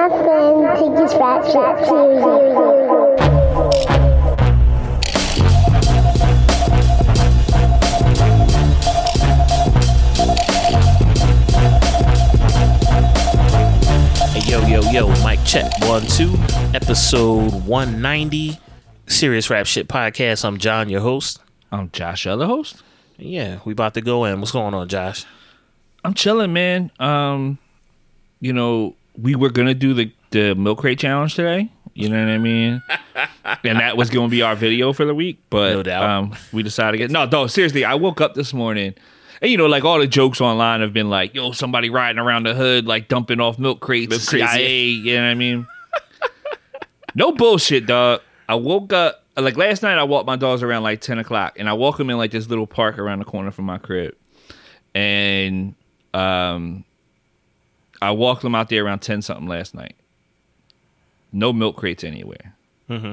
my friend Tiggy's Rat Shit Series. Hey, yo, yo, yo, mic check. One, two. Episode 190. Serious Rap Shit Podcast. I'm John, your host. I'm Josh, other host. Yeah, we about to go in. What's going on, Josh? I'm chilling, man. Um, you know, we were gonna do the the milk crate challenge today. You know what I mean? and that was gonna be our video for the week, but No doubt. um, we decided to get no, no. Seriously, I woke up this morning. And you know, like all the jokes online have been like, "Yo, somebody riding around the hood, like dumping off milk crates, Milk CIA." You know what I mean? no bullshit, dog. I woke up like last night. I walked my dogs around like ten o'clock, and I walk them in like this little park around the corner from my crib, and um, I walked them out there around ten something last night. No milk crates anywhere. Mm-hmm.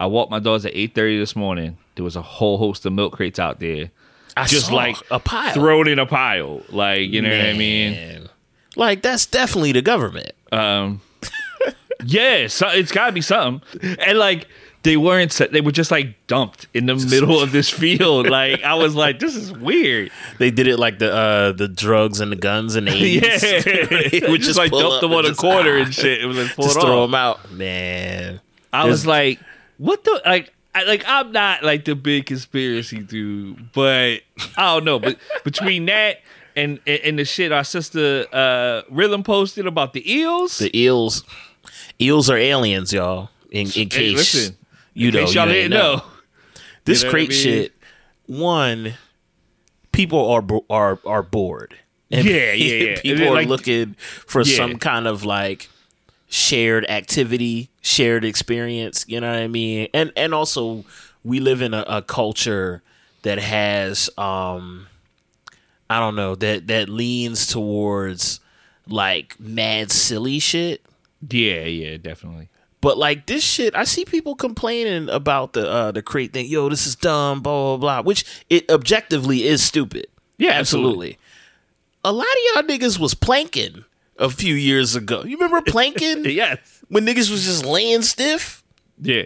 I walked my dogs at eight thirty this morning. There was a whole host of milk crates out there, I just saw like a pile. thrown in a pile. Like you know what I mean? Like, that's definitely the government. Um, yeah, so, it's got to be something. And like they weren't, set, they were just like dumped in the middle of this field. Like I was like, this is weird. They did it like the uh, the drugs and the guns and the 80s. Yeah, would just, like dumped them on a corner ah, and shit. It was like Just throw them out. Man. I was like, what the like. I, like I'm not like the big conspiracy dude, but I don't know. But between that and and, the shit our sister uh Rhythm posted about the eels, The eels. Eels are aliens, y'all. In, in Hey, case listen, you know, y'all you didn't ain't know. This You know crate I mean? shit. One, people are bo- are are bored. And Yeah, yeah, yeah. People are looking for Yeah. some kind of like shared activity, shared experience. You know what I mean? And and also, we live in a, a culture that has um, I don't know that that leans towards like mad silly shit. Yeah, yeah, definitely. But like this shit, I see people complaining about the uh the crate thing. Yo, this is dumb, blah blah blah. Which it objectively is stupid. Yeah, absolutely. A lot of y'all niggas was planking a few years ago. You remember planking Yes. when niggas was just laying stiff? Yeah.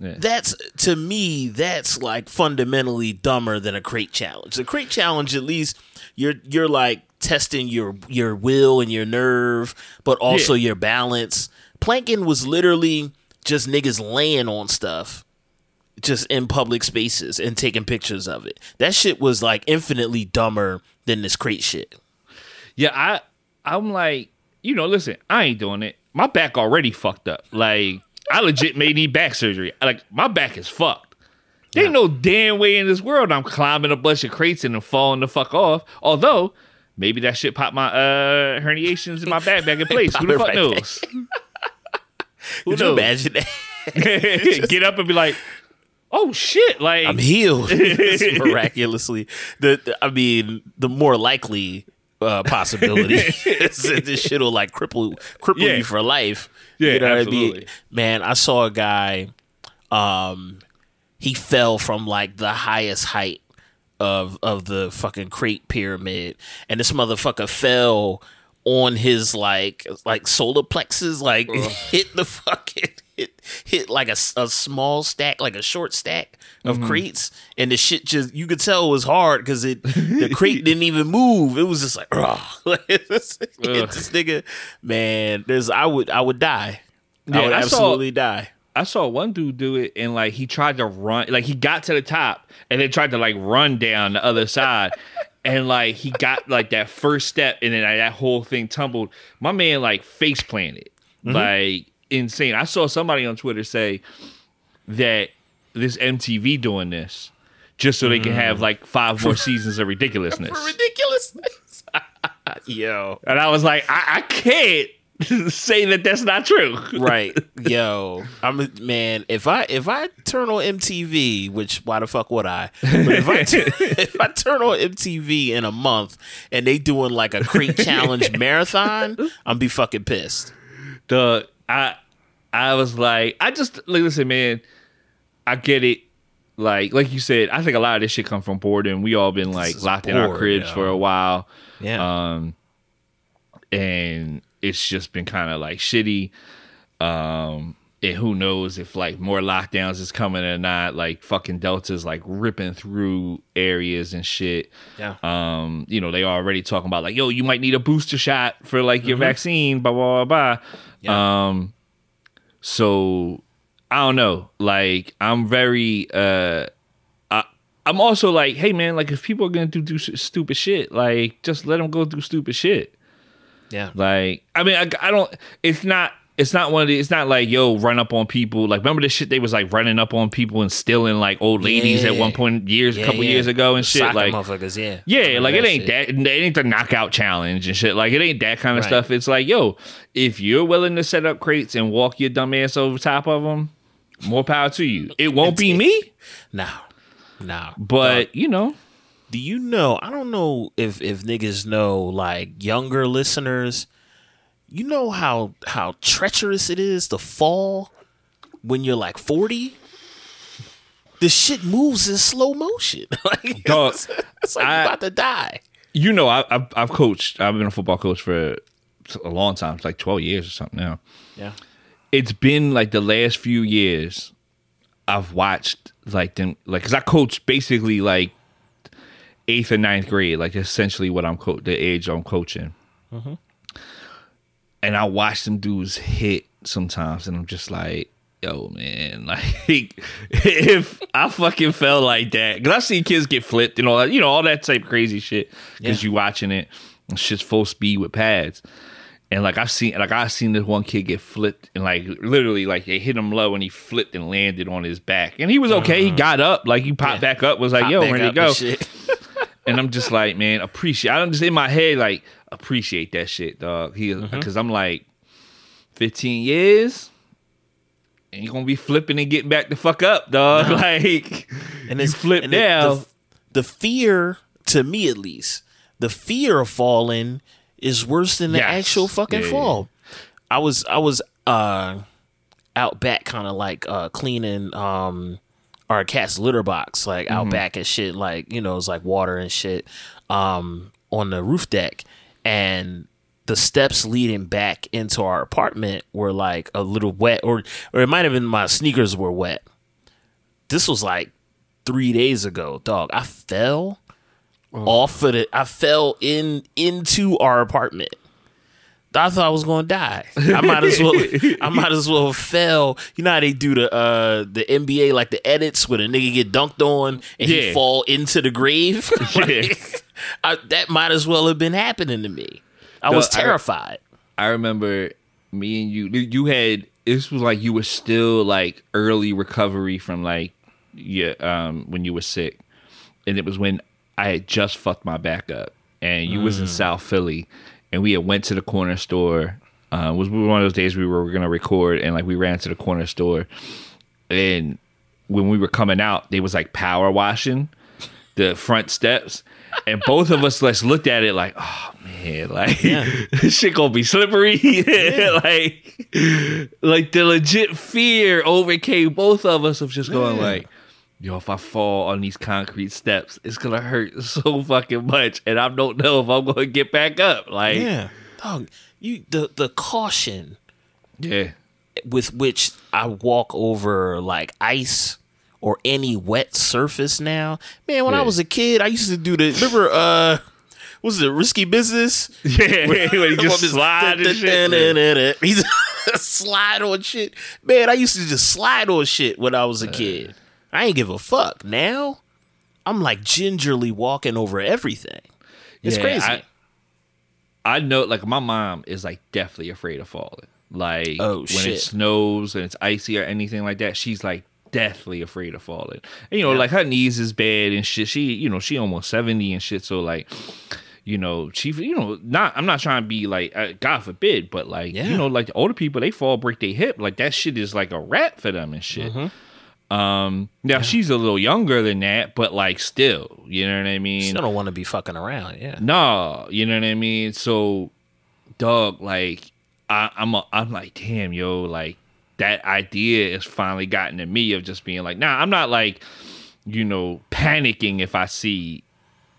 That's to me, that's like fundamentally dumber than a crate challenge. The crate challenge, at least you're you're like testing your your will and your nerve, but also Yeah. your balance. Planking was literally just niggas laying on stuff, just in public spaces and taking pictures of it. That shit was like infinitely dumber than this crate shit. Yeah, I I'm like, you know, listen, I ain't doing it. My back already fucked up. Like, I legit may need back surgery. Like, my back is fucked. There ain't no damn way in this world I'm climbing a bunch of crates and then falling the fuck off. Although, maybe that shit popped my uh herniations in my back back in place. Who the fuck right knows? Who Could you imagine that? Get up and be like, oh shit, like I'm healed miraculously. The, the- I mean, the more likely uh, possibility is that this shit will like cripple cripple Yeah. you for life. Yeah, you know what I absolutely. mean? Man, I saw a guy. Um, he fell from like the highest height of of the fucking crate pyramid, and this motherfucker fell on his like like solar plexus, like hit the fucking hit hit like a, a small stack, like a short stack of Mm-hmm. crates, and the shit just you could tell it was hard because it the crate didn't even move. It was just like, ugh. hit this nigga, man. There's I would I would die. I would I saw- absolutely die. I saw one dude do it and like he tried to run like he got to the top and then tried to like run down the other side and like he got like that first step and then like, that whole thing tumbled. My man like face planted. Mm-hmm. Like insane. I saw somebody on Twitter say that this MTV doing this just so they can have mm. like five more seasons of ridiculousness. ridiculousness. Yo. And I was like, I, I can't say that that's not true. Right. Yo. I'm man, if I if I turn on MTV, which why the fuck would I? But if I t- if I turn on MTV in a month and they doing like a Creek challenge marathon, I'm be fucking pissed. the I I was like, I just like, listen, man. I get it. Like like you said, I think a lot of this shit come from boredom. We all been like locked in our cribs yo. for a while. Yeah. Um, and it's just been kind of like shitty. Um, and who knows if like more lockdowns is coming or not? Like fucking Delta's like ripping through areas and shit. Yeah. Um, you know, they already talking about like, yo, you might need a booster shot for like your vaccine, blah blah blah blah. Yeah. Um, so I don't know. Like, I'm very uh. I, I'm also like, hey man, like if people are gonna do, do stupid shit, like just let them go do stupid shit. Yeah. Like, I mean, I, I don't. It's not. It's not one of the. It's not like yo run up on people. Like, remember the shit they was like running up on people and stealing like old ladies at Yeah. one point years, a Yeah, couple yeah. years ago and shit. Like, motherfuckers, yeah. yeah, like it ain't shit. that. It ain't the knockout challenge and shit. Like it ain't that kind of Right. stuff. It's like, yo, if you're willing to set up crates and walk your dumb ass over top of them, more power to you. It won't be me, No. No. but you know, do you know i don't know if if niggas know like younger listeners you know how how treacherous it is to fall when you're like 40 the shit moves in slow motion like Dog, it's, it's like I- you're about to die you know, I, I've I've coached. I've been a football coach for a long time. It's like twelve years or something now. yeah it's been like the last few years I've watched like them like because I coach basically like eighth and ninth grade, like essentially what I'm co- the age I'm coaching, and I watch them dudes hit sometimes, and I'm just like. Yo, man, like if I fucking fell like that, because I see kids get flipped and all that, you know, all that type of crazy shit. Because Yeah. you watching it, it's just full speed with pads. And like I've seen, like I've seen this one kid get flipped and like literally like they hit him low and he flipped and landed on his back. And he was okay. He got up, like he popped Yeah. back up, was like, "Yo, ready to go." and I'm just like, man, appreciate. I'm just in my head like appreciate that shit, dog. He Mm-hmm. because I'm like, 15 years. And you gonna be flipping and getting back the fuck up, dog. Like, and it's flip and the- down. the, the fear to me at least the fear of falling is worse than the Yes. actual fucking yeah, fall i was i was uh out back kind of like uh cleaning um our cat's litter box like Mm-hmm. out back and shit like you know it's like water and shit um on the roof deck and the steps leading back into our apartment were like a little wet or or it might have been my sneakers were wet this was like three days ago, dog. I fell off of it. I fell in into our apartment. I thought I was gonna die. I might as well. I might as well have fell. You know how they do the uh the NBA like the edits where the nigga get dunked on and he fall into the grave. Yeah. Like, I, that might as well have been happening to me. I No, was terrified. I remember me and you. You had this was like you were still like early recovery from like yeah um when you were sick, and it was when I had just fucked my back up, and you was in South Philly, and we had went to the corner store. Uh, it was one of those days we were gonna record, and like we ran to the corner store, and when we were coming out, they was like power washing the front steps. And both of us just looked at it like, oh man, like this shit gonna be slippery. like, like the legit fear overcame both of us of just going Yeah. like, yo, if I fall on these concrete steps, it's gonna hurt so fucking much, and I don't know if I'm gonna get back up. Like, Yeah, dog. You the the caution yeah, with which I walk over like ice or any wet surface now. Man, when I was a kid, I used to do the remember uh was it risky business? yeah. when you just slide and shit. He just slide on shit. Man, I used to just slide on shit when I was a kid. I ain't give a fuck. Now I'm like gingerly walking over everything. It's Yeah, crazy. I- I know, like my mom is like definitely afraid of falling. Like Oh, when shit. it snows and it's icy or anything like that, she's like deathly afraid of falling. And you know, like her knees is bad and shit. She, you know, she almost seventy and shit. So like, you know, she, you know, not. I'm not trying to be like, uh, God forbid, but like, Yeah. you know, like the older people, they fall, break their hip. Like that shit is like a wrap for them and shit. Mm-hmm. Um, now she's a little younger than that, but like still, you know what I mean? Still don't want to be fucking around. Yeah. No, you know what I mean. So, dog, like I, I'm, a, I'm like, damn, yo, like that idea has finally gotten to me of just being like, nah, I'm not like, you know, panicking if I see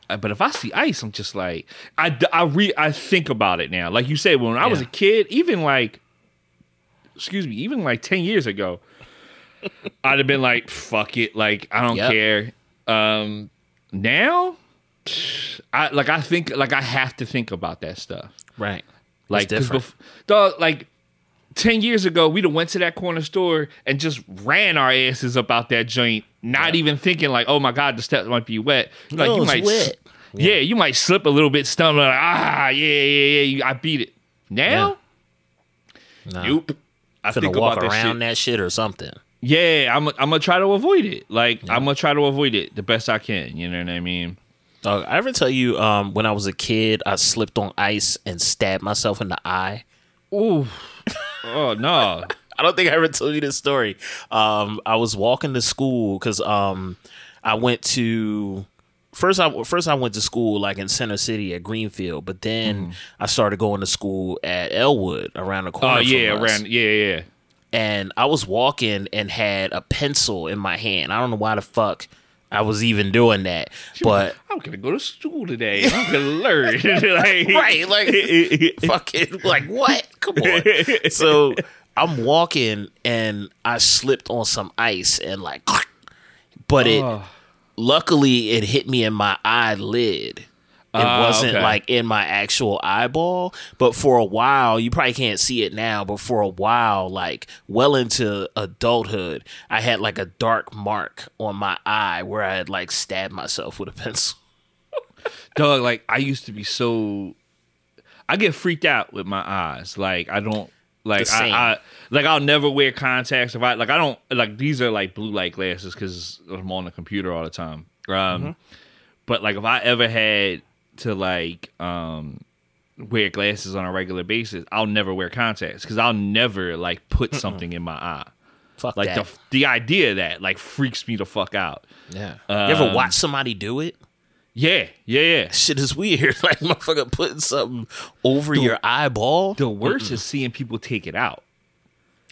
Uh, But if I see ice, I'm just like I I re I think about it now. Like you said, when I was a kid, even like excuse me, even like ten years ago, I'd have been like, fuck it, like I don't Yep. care. Um, now, I like I think like I have to think about that stuff. Right. Like, It's different. bef- dog, like ten years ago, we'd have went to that corner store and just ran our asses about that joint, not even thinking like, oh my god, the steps might be wet. Like No, you might, wet. yeah. you might slip a little bit, stumble, like, ah, yeah, yeah, yeah, you, I beat it. Now, Nah. nope. I think walk about that around shit. that shit or something. Yeah, I'm, I'm gonna try to avoid it. Like I'm gonna try to avoid it the best I can. You know what I mean? Uh, I ever tell you um, when I was a kid, I slipped on ice and stabbed myself in the eye. Ooh, oh no. I don't think I ever told you this story. Um, I was walking to school because um, I went to first. I first I went to school like in Center City at Greenfield, but then I started going to school at Elwood around the corner. Oh yeah, around yeah, yeah. And I was walking and had a pencil in my hand. I don't know why the fuck I was even doing that, but I'm gonna go to school today. I'm gonna learn. like, right, like fucking like what? Come on. So I'm walking and I slipped on some ice and like, but it Oh. luckily it hit me in my eyelid. It Ah, wasn't okay. like in my actual eyeball, but for a while, you probably can't see it now, but for a while, like well into adulthood, I had like a dark mark on my eye where I had like stabbed myself with a pencil. Dog, like I used to be so I get freaked out with my eyes. Like I don't like. I, I like I'll never wear contacts if I like I don't like these are like blue light glasses because I'm on the computer all the time. Um Mm-hmm. but like if I ever had to like um wear glasses on a regular basis, I'll never wear contacts because I'll never like put something in my eye. Fuck Like that. the the idea of that like freaks me the fuck out. yeah. you ever Um, watch somebody do it? Yeah, yeah, yeah. Shit is weird. Like motherfucker putting something over your eyeball. The worst is seeing people take it out.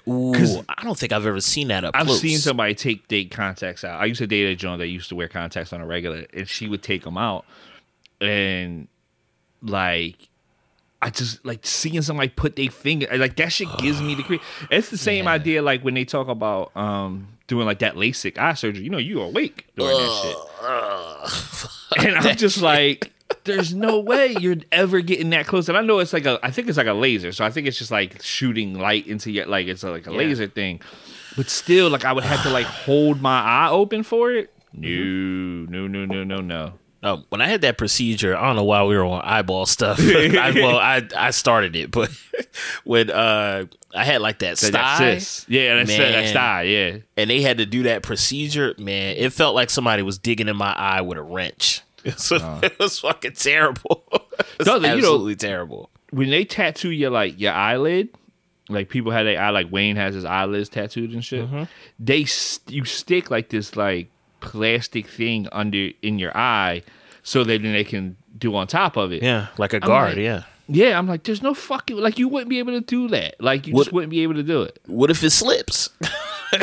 Ooh, I don't think I've ever seen that up I've close. seen somebody take date contacts out. I used to date a Joan that used to wear contacts on a regular, and she would take them out, and like. I just like seeing somebody put their finger like that shit gives me the cre It's the same idea like when they talk about um doing like that LASIK eye surgery. You know, you awake during that shit. and I'm just like, there's no way you're ever getting that close. And I know it's like a, I think it's like a laser, so I think it's just like shooting light into your, like it's like a laser thing. But still, like I would have to like hold my eye open for it. No, no, no, no, no, no. Oh, when I had that procedure, I don't know why we were on eyeball stuff. I, well, I I started it, but when uh I had like that That- sty. Yeah, that's Man. that's sty. Yeah. and they had to do that procedure, man, it felt like somebody was digging in my eye with a wrench. So it was fucking terrible. it was Dog, you know- absolutely terrible. When they tattoo your like your eyelid, like people have their eye, like Wayne has his eyelids tattooed and shit. Mm-hmm. They you stick like this like plastic thing under in your eye, so that then they can do on top of it. Yeah, like a guard. like- yeah. Yeah, I'm like, there's no fucking like you wouldn't be able to do that. Like you What- just wouldn't be able to do it. What if it slips?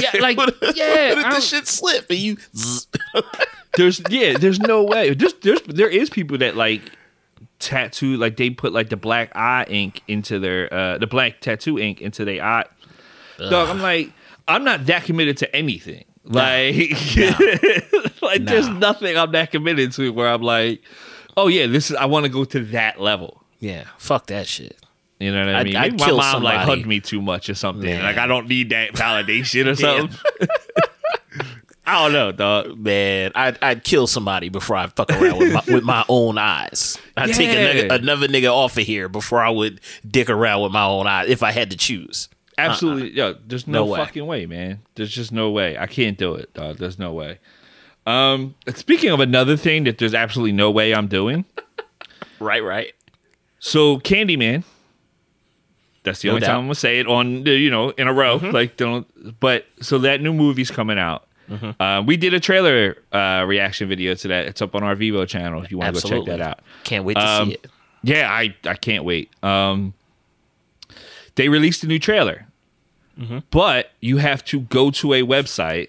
Yeah, like what if, yeah, what if the shit slip and you? there's yeah, there's no way. There's there's there is people that like tattoo like they put like the black eye ink into their uh the black tattoo ink into their eye. Dog, I'm like, I'm not that committed to anything. Like, like there's nothing I'm that committed to where I'm like, oh yeah, this is I want to go to that level. Yeah, fuck that shit. You know what I I'd- mean? I'd Maybe my mom like somebody. hugged me too much or something. Man. Like I don't need that validation or something. I don't know, dog. Man, I'd, I'd kill somebody before I fuck around with my, with my own eyes. I'd take a another nigga off of here before I would dick around with my own eyes if I had to choose. Absolutely, yo. There's no, No way. fucking way, man. There's just no way. I can't do it, dog. There's no way. Um, speaking of another thing that there's absolutely no way I'm doing. Right, right. So Candyman. That's the No only doubt. Mm-hmm. time I'm gonna say it on the- you know in a row. Like don't. But so that new movie's coming out. Mm-hmm. Uh, we did a trailer uh, reaction video to that. It's up on our Vivo channel if you want to go check that out. Can't wait to Um, see it. Yeah, I I can't wait. Um, they released a new trailer, Mm-hmm. but you have to go to a website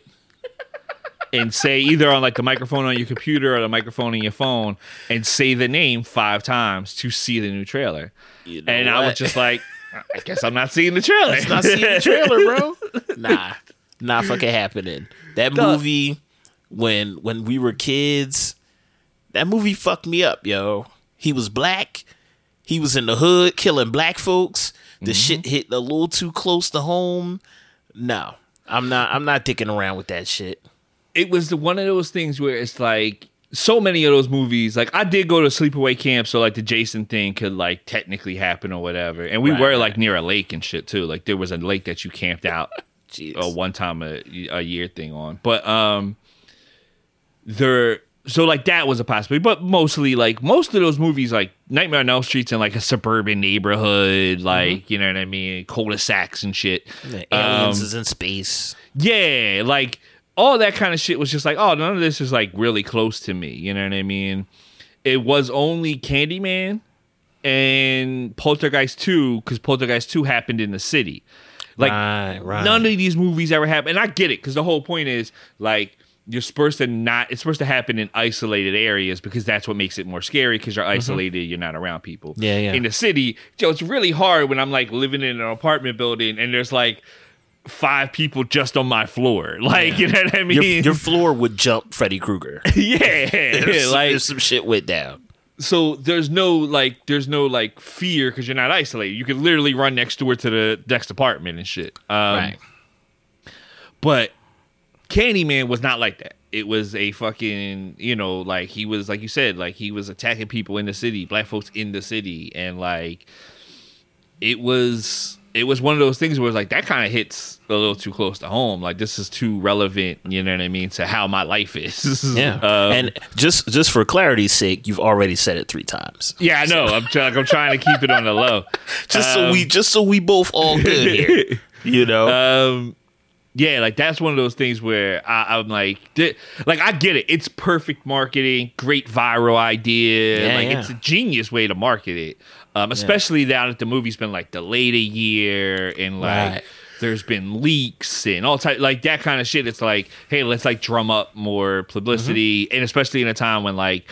and say either on like the microphone on your computer or the microphone in your phone and say the name five times to see the new trailer. You know And I was just like, I guess I'm not seeing the trailer. It's not seeing the trailer, bro. Nah, not fucking happening. That Duh. movie, when when we were kids, that movie fucked me up, yo. He was black. He was in the hood killing black folks. The shit hit a little too close to home. No, I'm not. I'm not dicking around with that shit. it was the, one of those things where it's like so many of those movies like i did go to sleepaway camp so like the jason thing could like technically happen or whatever and we Right, were right. like near a lake and shit too like there was a lake that you camped out a one time a, a year thing on but um there so like that was a possibility but mostly like most of those movies like nightmare on elm street's in like a suburban neighborhood like you know what i mean cul-de-sacs and shit The aliens Um, is in space. yeah, like all that kind of shit was just like, oh, none of this is like really close to me. You know what I mean? It was only Candyman and Poltergeist 2, because Poltergeist 2 happened in the city. Like, right, right. none of these movies ever happen. And I get it, because the whole point is like, you're supposed to not, it's supposed to happen in isolated areas because that's what makes it more scary because you're isolated, you're not around people. Mm-hmm. Yeah, yeah. In the city, Joe, it's really hard when I'm like living in an apartment building and there's like, five people just on my floor. Like, you know what I mean? your, your floor would jump Freddy Krueger. yeah. some, like if some shit went down. so there's no like there's no like fear because you're not isolated. You could literally run next door to the next apartment and shit. Um, right. But Candyman was not like that. It was a fucking, you know, like he was like you said, like he was attacking people in the city, black folks in the city, and like it was it was one of those things where it's like that kind of hits a little too close to home. Like this is too relevant, you know what I mean, to how my life is. Yeah. Um, and just just for clarity's sake, you've already said it three times. yeah, I know. I'm trying. I'm trying to keep it on the low. Just so Um, we just so we both all good here. You know? um yeah like that's one of those things where I, i'm like th- like i get it it's perfect marketing great viral idea Yeah, like yeah. it's a genius way to market it um especially now that the movie's been like delayed a year and like Right. there's been leaks and all type like that kind of shit it's like hey let's like drum up more publicity Mm-hmm. and especially in a time when like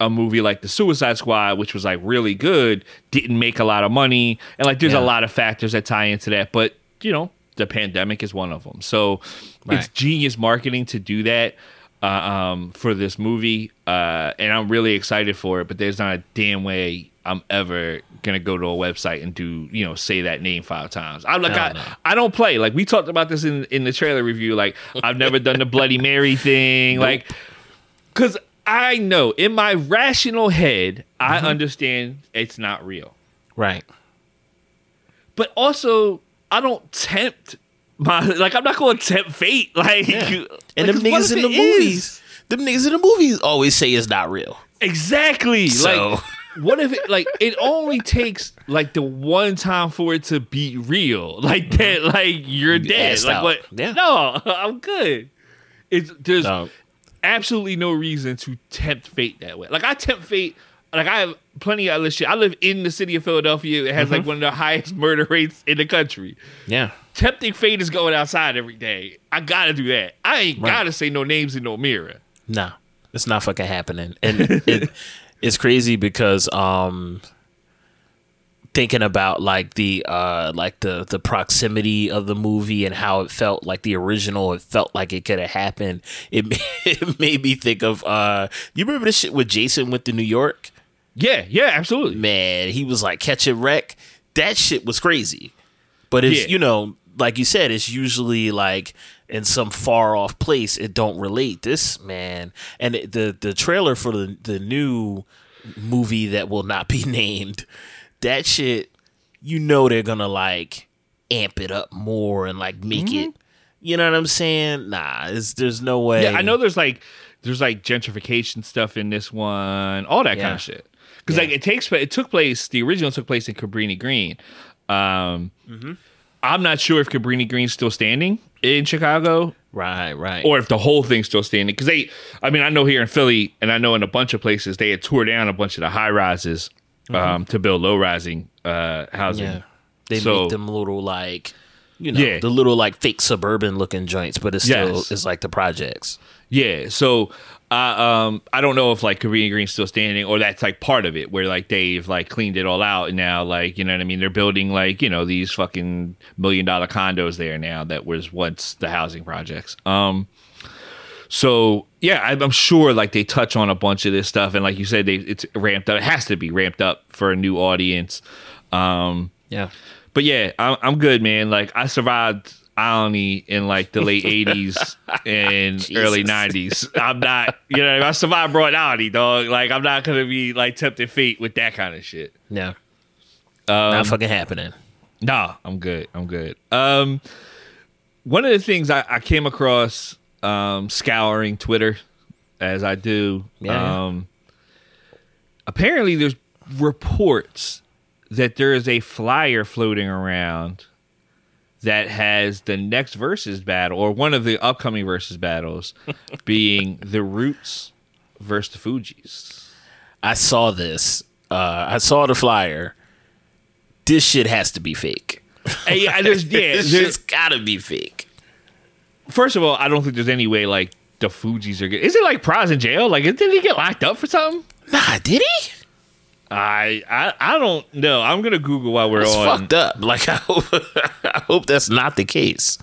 a movie like the Suicide Squad, which was like really good, didn't make a lot of money, and like there's Yeah. a lot of factors that tie into that. But you know, the pandemic is one of them. So it's genius marketing to do that uh, um, for this movie, uh, and I'm really excited for it. But there's not a damn way I'm ever gonna go to a website and do you know say that name five times. I'm like I, no. I don't play. Like we talked about this in in the trailer review. Like I've never done the Bloody Mary thing. Like because I know in my rational head, I Mm-hmm. understand it's not real. right. But also, I don't tempt my like. I'm not going to tempt fate. Like, And like, them niggas in the movies, is? them niggas in the movies always say it's not real. exactly. So- Like, what if it like it only takes like the one time for it to be real, like mm-hmm. that? Like you're dead. Like out. what? Yeah. No, I'm good. It's there's No. absolutely no reason to tempt fate that way. Like I tempt fate. Like I have plenty of other shit. I live in the city of Philadelphia. It has Mm-hmm. like one of the highest murder rates in the country. Yeah. Tempting fate is going outside every day. I gotta do that. I ain't Right. gotta say no names in no mirror. No, it's not fucking happening. And it, it's crazy because um thinking about like the uh like the the proximity of the movie and how it felt like the original it felt like it could have happened it, it made me think of uh you remember this shit with jason went to new york Yeah, yeah, absolutely. man he was like catching wreck. That shit was crazy. But it's Yeah. you know like you said it's usually like in some far off place it don't relate. This man and it- the the trailer for the the new movie that will not be named that shit you know they're gonna like amp it up more and like make it mm-hmm. you know what i'm saying? Nah it's, there's no way. Yeah, I know there's like there's like gentrification stuff in this one, all that kind of shit. Because Yeah. like it takes it took place. The original took place in Cabrini Green. Um, Mm-hmm. I'm not sure if Cabrini Green's still standing in Chicago right right or if the whole thing's still standing. Because they, I mean, I know here in Philly, and I know in a bunch of places they had tore down a bunch of the high rises um, to build low rising uh, housing. Mm-hmm. yeah they So- make them little like you know, Yeah. the little like fake suburban looking joints, but it's still Yes. it's like the projects. Yeah, so uh, um, I don't know if like Cabrini Green's still standing or that's like part of it where like they've like cleaned it all out and now like you know what I mean they're building like you know these fucking million dollar condos there now that was once the housing projects. Um, so yeah, I'm I'm sure like they touch on a bunch of this stuff and like you said they it's ramped up. It has to be ramped up for a new audience. Um, Yeah. but yeah, I'm, I'm good, man. Like I survived Olney in like the late '80s and early '90s. I'm not, you know, I survived Broad Olney, dog. Like I'm not gonna be like tempted fate with that kind of shit. No. Um, Not fucking happening. Nah, I'm good. I'm good. Um, one of the things I, I came across um, scouring Twitter, as I do, Yeah. um, apparently there's reports that there is a flyer floating around that has the next versus battle or one of the upcoming versus battles being the Roots versus the Fugees. I saw this. Uh, I saw the flyer. This shit has to be fake. Hey, yeah, there's, yeah, this there's, shit's gotta be fake. First of all, I don't think there's any way like the Fugees are. Get, is it like Pras in jail? Like, did he get locked up for something? Nah, did he? I I, I don't know. I'm gonna Google while we're That's on. fucked up. Like I hope, I hope that's not the case.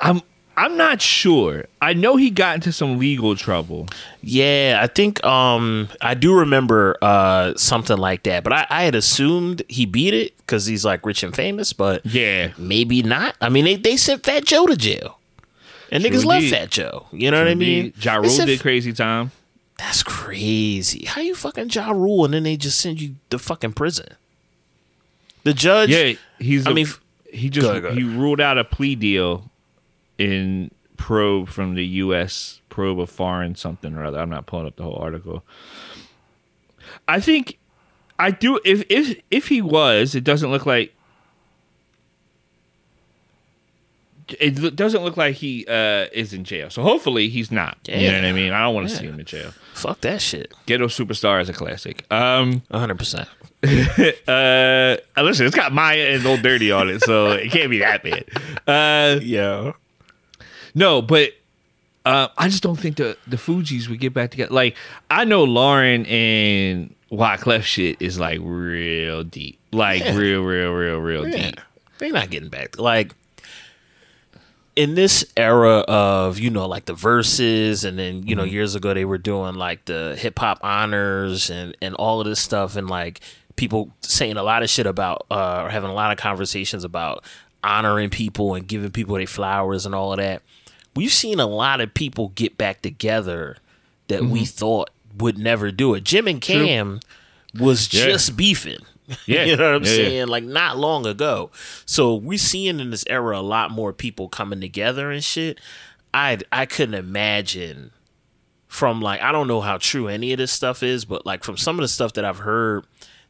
I'm I'm not sure. I know he got into some legal trouble. Yeah, I think um I do remember uh something like that, but I, I had assumed he beat it because he's like rich and famous, but Yeah, maybe not. I mean, they, they sent Fat Joe to jail, and Sure niggas love. Fat Joe. You know what I mean? Ja Rule did crazy time. That's crazy. How you fucking Ja Rule and then they just send you to fucking prison? The judge. Yeah, he's. I a- mean, he just go ahead, go ahead. he ruled out a plea deal in probe from the U.S. probe of foreign something or other. I'm not pulling up the whole article. I think I do. If if if he was, it doesn't look like. It doesn't look like he uh, is in jail. So hopefully he's not. You know what I mean? I don't want to Yeah. see him in jail. Fuck that shit. Ghetto Superstar is a classic. Um, 100. percent uh, listen, it's got Mya and Old Dirty on it, so it can't be that bad. Uh, Yeah. no, but uh, I just don't think the the Fugees would get back together. Like I know Lauren and Wyclef shit is like real deep, like Yeah. real, real, real, real Yeah. deep. They're not getting back. Like in this era of, you know, like the verses and then, you know, years ago they were doing like the hip hop honors and, and all of this stuff and like people saying a lot of shit about uh or having a lot of conversations about honoring people and giving people their flowers and all of that. We've seen a lot of people get back together that we thought would never do it. Jim and Cam was Yeah. just beefing. Yeah. you know what I'm Yeah, yeah. saying? Like not long ago. So we're seeing in this era a lot more people coming together and shit. I I couldn't imagine from like I don't know how true any of this stuff is, but like from some of the stuff that I've heard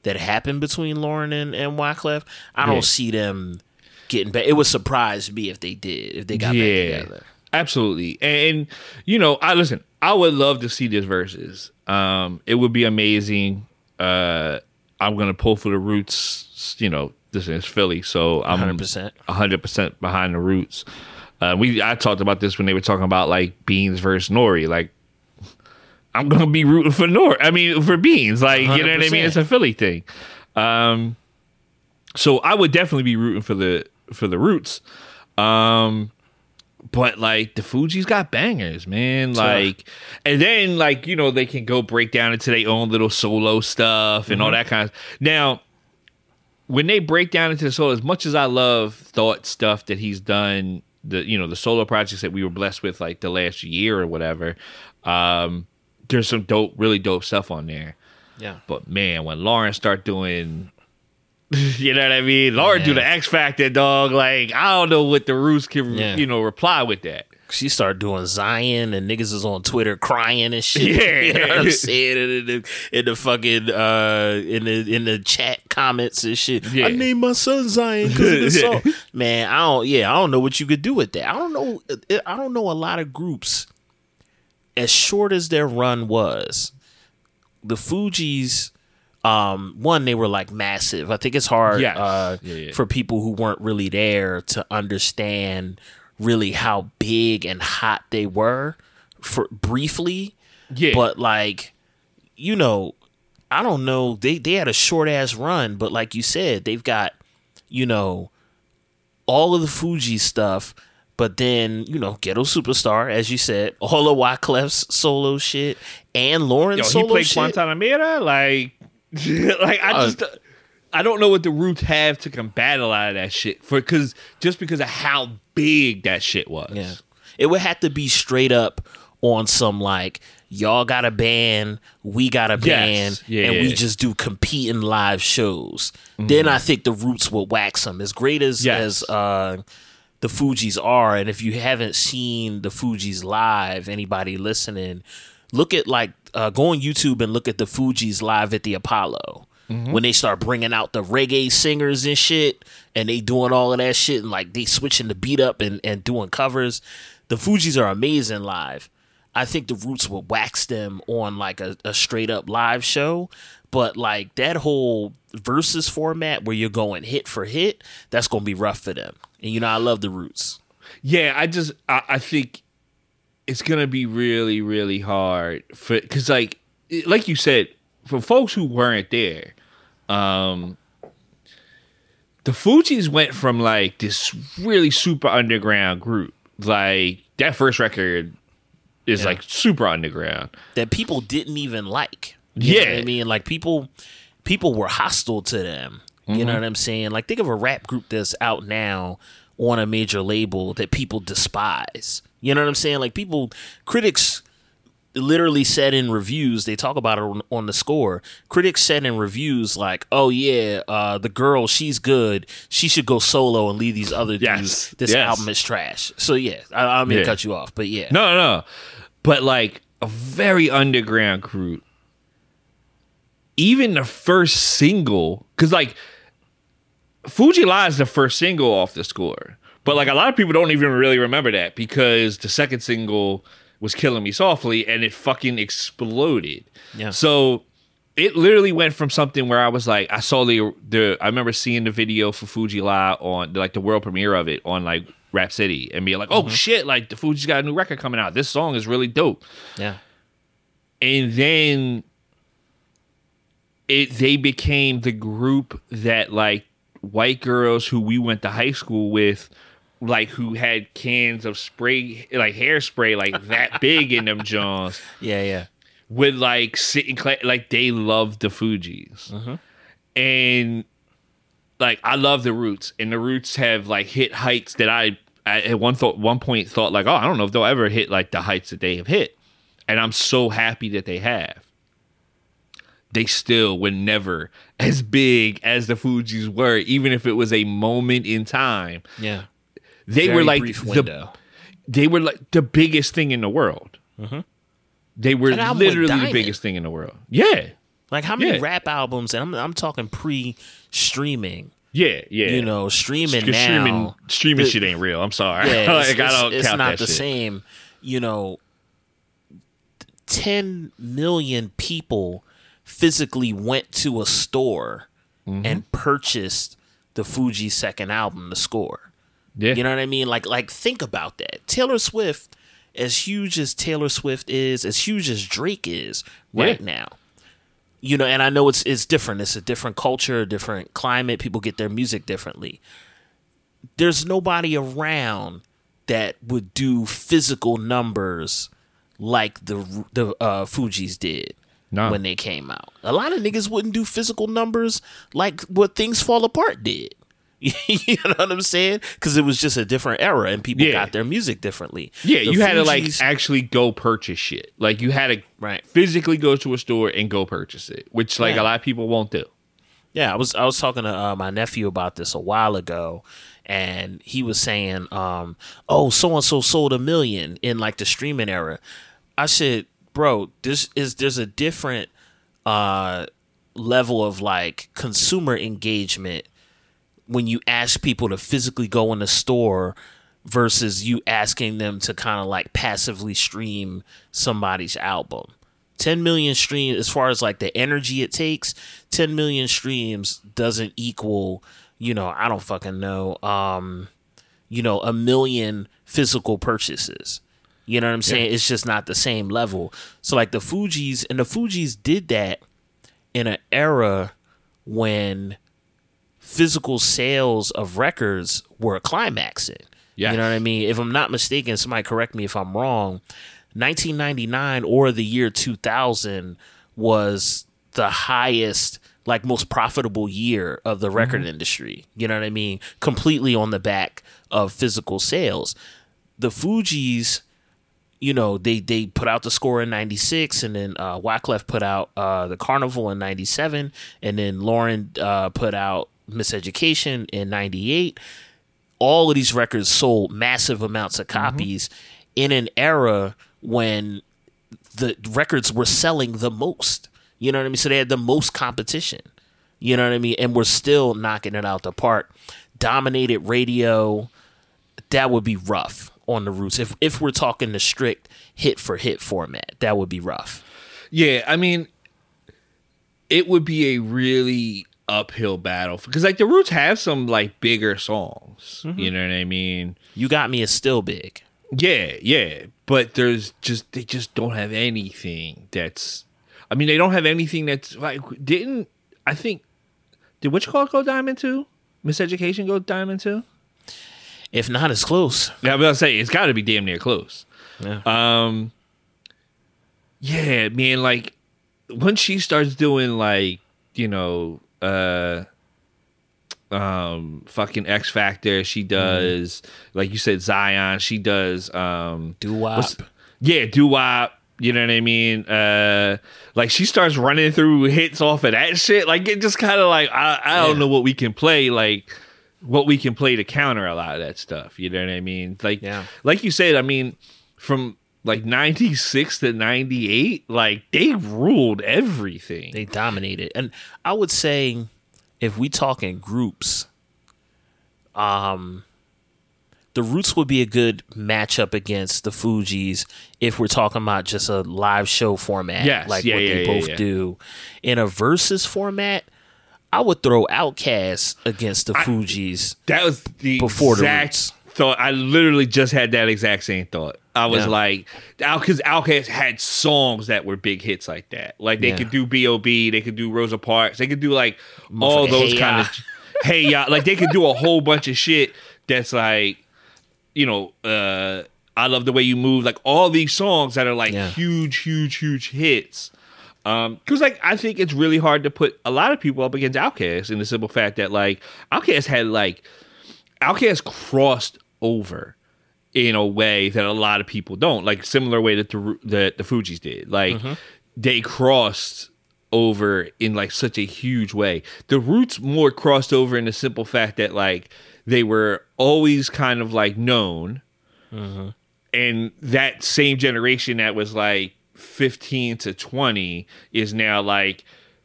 that happened between Lauren and, and Wyclef, I don't Yeah. see them getting back. It would surprise me if they did, if they got yeah, back together. absolutely. And, and you know, I listen. I would love to see this versus. Um, it would be amazing. Uh, I'm gonna pull for the roots. You know, this is Philly, so I'm 100%. 100 percent behind the roots. Uh, we I talked about this when they were talking about like Beans versus Nore. Like, I'm gonna be rooting for Nore. I mean, for Beans. Like, you know what I mean? It's a Philly thing. Um, so I would definitely be rooting for the for the roots. Um, but like the Fugees got bangers, man. Like, and then like you know they can go break down into their own little solo stuff and all that kind of. Now, when they break down into the solo, as much as I love thought stuff that he's done, the you know the solo projects that we were blessed with like the last year or whatever, um, there's some dope, really dope stuff on there. Yeah. But man, when Lauren start doing, you know what I mean? Lauren do the X Factor, dog. Like I don't know what the Roots can, Yeah. you know, reply with that. She started doing Zion and niggas is on Twitter crying and shit. Yeah. you know what I'm saying? In the, in the fucking uh in the in the chat comments and shit. Yeah. I named my son Zion because of the song. Man, I don't yeah, I don't know what you could do with that. I don't know I don't know a lot of groups as short as their run was. The Fugees um, one they were like massive. I think it's hard Yes. uh, Yeah, yeah. for people who weren't really there to understand really how big and hot they were for briefly. Yeah. But like, you know, I don't know. They they had a short ass run, but like you said, they've got, you know, all of the Fugee stuff, but then, you know, Ghetto Superstar, as you said, all of Wyclef's solo shit and Lauren's Yo, he solo played shit. Guantanamera. Like, like I Uh, just, I don't know what the Roots have to combat a lot of that shit for because just because of how big that shit was. Yeah. It would have to be straight up on some like y'all got a band, we got a band, Yeah, and we yeah. Mm-hmm. just do competing live shows. Then I think the Roots will wax them as great as Yes. as uh, the Fugees are. And if you haven't seen the Fugees live, anybody listening, look at like uh, go on YouTube and look at the Fugees live at the Apollo. Mm-hmm. When they start bringing out the reggae singers and shit, and they doing all of that shit, and like they switching the beat up and, and doing covers, the Fugees are amazing live. I think the Roots would wax them on like a, a straight up live show, but like that whole versus format where you're going hit for hit, that's gonna be rough for them. And you know, I love the Roots. Yeah, I just I, I think it's gonna be really really hard for because like like you said for folks who weren't there, um, the Fugees went from like this really super underground group. Like that first record is Yeah. like super underground. that people didn't even like. You know Yeah. what I mean, like people people were hostile to them. You Mm-hmm. know what I'm saying? Like think of a rap group that's out now on a major label that people despise. You know what I'm saying? Like people critics literally said in reviews, they talk about it on, on the score. Critics said in reviews like, "Oh yeah, uh, the girl, she's good. She should go solo and leave these other Yes. dudes. This Yes. album is trash." So yeah, I, I'm gonna Yeah. cut you off, but yeah, No, no, no. But like a very underground group. Even the first single, because like Fu-Gee-La is the first single off the score. But like a lot of people don't even really remember that because the second single was Killing Me Softly and it fucking exploded. Yeah. So it literally went from something where I was like, I saw the the I remember seeing the video for Fu-Gee-La on like the world premiere of it on like Rap City and being like, oh mm-hmm. shit, like the Fugees got a new record coming out. This song is really dope. yeah, And then it they became the group that like white girls who we went to high school with like who had cans of spray like hairspray like that big in them Johns yeah, yeah. would like sit in class like they loved the Fugees. Mm-hmm. And like I love the Roots, and the Roots have like hit heights that I, I at one thought one point thought like, oh, I don't know if they'll ever hit like the heights that they have hit, and I'm so happy that they have. They still were never as big as the Fugees were, even if it was a moment in time. Yeah. They Very were like brief the window. they were like the biggest thing in the world. They were That album went literally the biggest thing in the world. Yeah, Like how many Yeah. rap albums? And I'm I'm talking pre-streaming. yeah, yeah. You know, streaming now. streaming, streaming the- shit ain't real. I'm sorry. yeah, like, it's, I don't it's- it's count not the shit. same. You know, ten million people physically went to a store Mm-hmm. and purchased the Fugee second album, The Score. Yeah, You know what I mean? Like like think about that. Taylor Swift, as huge as Taylor Swift is, as huge as Drake is right Yeah. now. You know, and I know it's it's different. It's a different culture, a different climate. People get their music differently. There's nobody around that would do physical numbers like the the uh, Fugees did when they came out. A lot of niggas wouldn't do physical numbers like what Things Fall Apart did. you know what I'm saying? Because it was just a different era and people Yeah. got their music differently. yeah. The You had to like actually go purchase shit. Like you had to Right. physically go to a store and go purchase it, which like Yeah. a lot of people won't do. Yeah, I was I was talking to uh, my nephew about this a while ago, and he was saying, um, "Oh, so and so sold a million in like the streaming era." I said, "Bro, this is there's a different uh, level of like consumer engagement when you ask people to physically go in the store versus you asking them to kind of like passively stream somebody's album." 10 million streams as far as like the energy it takes 10 million streams doesn't equal you know i don't fucking know um you know a million physical purchases. You know what i'm saying? It's just not the same level. So like the Fugees and the Fugees did that in an era when physical sales of records were climaxing Yes. you know what i mean? If i'm not mistaken somebody correct me if i'm wrong 1999 or the year 2000 was the highest like most profitable year of the record industry. You know what i mean? Completely on the back of physical sales. The Fugees you know they they put out the score in 96 and then uh Wyclef put out uh the carnival in 97 and then lauren uh put out miseducation in 98 all of these records sold massive amounts of mm-hmm. copies in an era when the records were selling the most. You know what I mean? So they had the most competition. You know what I mean? And we're still knocking it out the park. Dominated radio, that would be rough on the roots. If if we're talking the strict hit for hit format, that would be rough. Yeah, I mean, it would be a really uphill battle because like the Roots have some like bigger songs. You know what I mean? You got me is still big. Yeah, yeah, but there's just they just don't have anything that's. I mean, they don't have anything that's like didn't I think did which call go diamond too? Miseducation go diamond too? If not as close. Yeah, but I was gonna say it's got to be damn near close. Yeah. Um, yeah, man, like when she starts doing like you know, uh, um, fucking Ex-Factor, she does like you said Zion, she does um, Doo-wop. yeah, doo wop. You know what I mean? Uh, like she starts running through hits off of that shit. Like it just kind of like I, I don't Yeah. know what we can play. Like what we can play to counter a lot of that stuff. You know what I mean? Like Yeah. like you said, I mean, from like 96 to 98, like they ruled everything. They dominated. And I would say if we talk in groups, um the Roots would be a good matchup against the Fugees if we're talking about just a live show format, Yes, like yeah, what yeah, they yeah, both do. In a versus format, I would throw Outkast against the Fugees. that was the Before the Roots. Thought. I literally just had that exact same thought. I was Yeah. like, because Outkast had songs that were big hits like that. Like they Yeah. could do B.O.B., they could do Rosa Parks, they could do like all Motherfucking those Hey kind of, hey, yeah, like they could do a whole bunch of shit that's like, you know, uh, I love the way you move, like all these songs that are like Yeah. huge, huge, huge hits. Um, because like I think it's really hard to put a lot of people up against Outkast in the simple fact that like Outkast had like Outkast crossed over in a way that a lot of people don't, like similar way that the that the Fugees did. Like mm-hmm. they crossed over in like such a huge way. The Roots more crossed over in the simple fact that like they were always kind of like known, mm-hmm. and that same generation that was like 15 to 20 is now like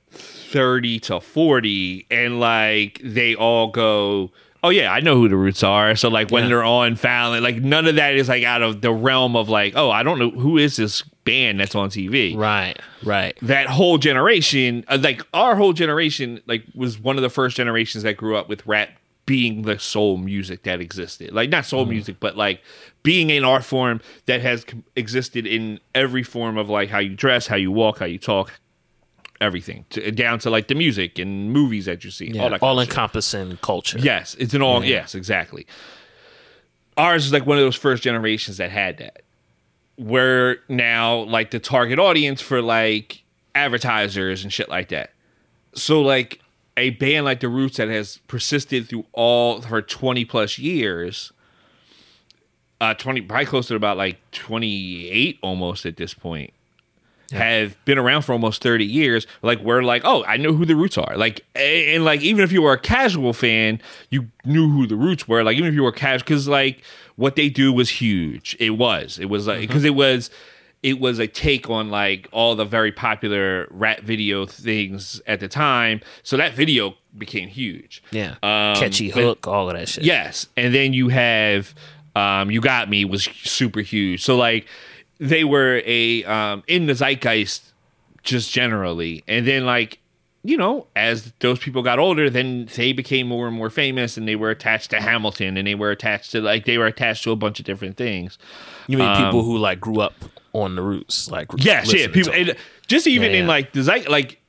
30 to 40 and like they all go oh yeah i know who the roots are so like when Yeah. they're on Fallon like none of that is like out of the realm of like oh i don't know who is this band that's on tv Right, right. that whole generation uh, like our whole generation like was one of the first generations that grew up with rap being the soul music that existed like not soul music but like being an art form that has existed in every form of like how you dress how you walk how you talk everything to, down to like the music and movies that you see Yeah, all that all encompassing culture. Yes, it's an all. Yeah. Yes, exactly. Ours is like one of those first generations that had that. We're now like the target audience for like advertisers and shit like that. So like a band like the Roots that has persisted through all for twenty plus years, uh, twenty probably close to about like twenty eight almost at this point have been around for almost 30 years like we're like oh i know who the roots are. Like a- and like even if you were a casual fan you knew who the roots were. Like even if you were casual because like what they do was huge. It was. It was like because it was it was a take on like all the very popular rap video things at the time. So that video became huge. Yeah. Um, Catchy hook, all of that shit. Yes, and then you have um, "You Got Me" was super huge. So like they were a um, in the zeitgeist just generally. And then like you know, as those people got older, then they became more and more famous, and they were attached to Hamilton, and they were attached to like they were attached to a bunch of different things. You mean people Um, who like grew up on the roots, like Yes, yeah, listening people, and just even Yeah, in like the like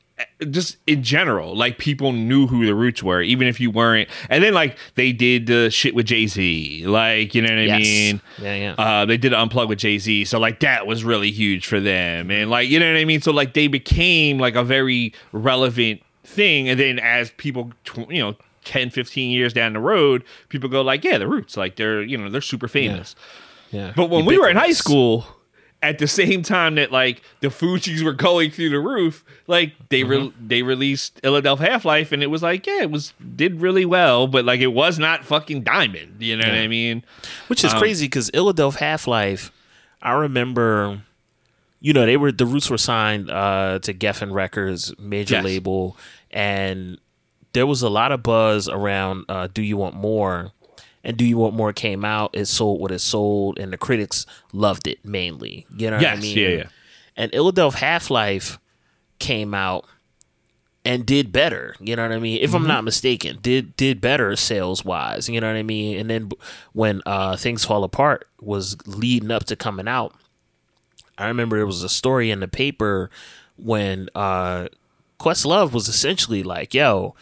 just in general, like people knew who the Roots were, even if you weren't. And then like they did the shit with Jay Z, like you know what I Yes. mean. Yeah, yeah. Uh, they did unplug with Jay Z, so like that was really huge for them, and like you know what I mean. So like they became like a very relevant thing, and then as people, tw- you know. 10 15 years down the road people go like yeah the roots like they're you know they're super famous yeah. but when we were in high school, at the same time that like the Fugees were going through the roof, like they Mm-hmm. they released Philadelphia Half Life, and it was like yeah, it was did really well, but like it was not fucking Diamond. You know what I mean? Which is Um, crazy because Illadelph Half Life, I remember, you know, they were the Roots were signed uh, to Geffen Records, major Yes. label, and there was a lot of buzz around uh, "Do You Want More," and "Do You Want More" came out. It sold what it sold, and the critics loved it mainly. You know what I mean? yeah, yeah. And Illadelph Half Life came out and did better. You know what I mean? If I'm not mistaken, did did better sales wise. You know what I mean? And then when uh, things fall apart was leading up to coming out. I remember there was a story in the paper when uh, Questlove was essentially like, "Yo,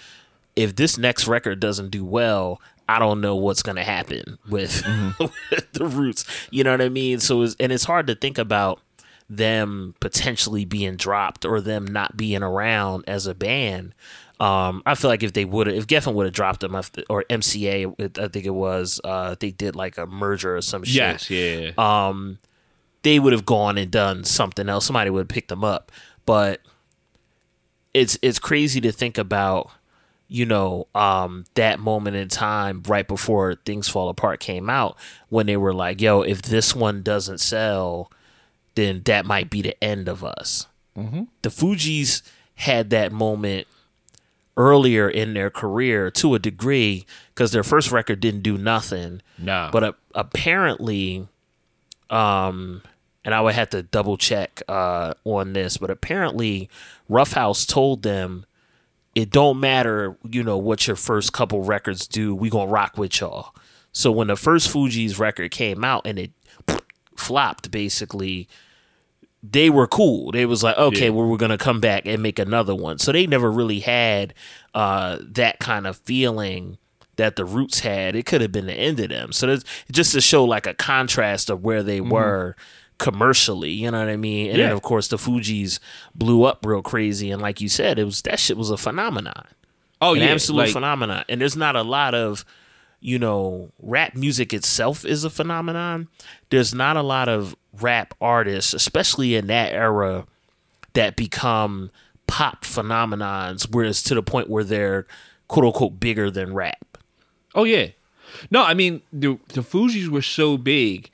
if this next record doesn't do well." I don't know what's gonna happen with, with the roots. You know what I mean? So, it's, and it's hard to think about them potentially being dropped or them not being around as a band. Um, I feel like if they would have, if Geffen would have dropped them, or MCA, I think it was, uh, they did like a merger or some shit. Yes, yeah, yeah. Um, they would have gone and done something else. Somebody would have picked them up. But it's it's crazy to think about, you know, um, that moment in time right before things fall apart came out when they were like, "Yo, if this one doesn't sell." then that might be the end of us. The Fugees had that moment earlier in their career to a degree because their first record didn't do nothing. No. But uh, apparently, um, and I would have to double check uh, on this, but apparently, Roughhouse told them it don't matter, you know, what your first couple records do. We gonna rock with y'all. So when the first Fugees record came out and it flopped, basically, they were cool. They was like, okay, Yeah. well, we're gonna come back and make another one. So they never really had uh, that kind of feeling that the Roots had. It could have been the end of them. So just to show like a contrast of where they were commercially. You know what I mean? And then of course the Fugees blew up real crazy, and like you said, it was that shit was a phenomenon oh an yeah, absolute like, phenomenon. And there's not a lot of, you know, rap music itself is a phenomenon. There's not a lot of rap artists, especially in that era, that become pop phenomenons, whereas to the point where they're quote unquote bigger than rap. Oh yeah. No, I mean the the Fugees were so big,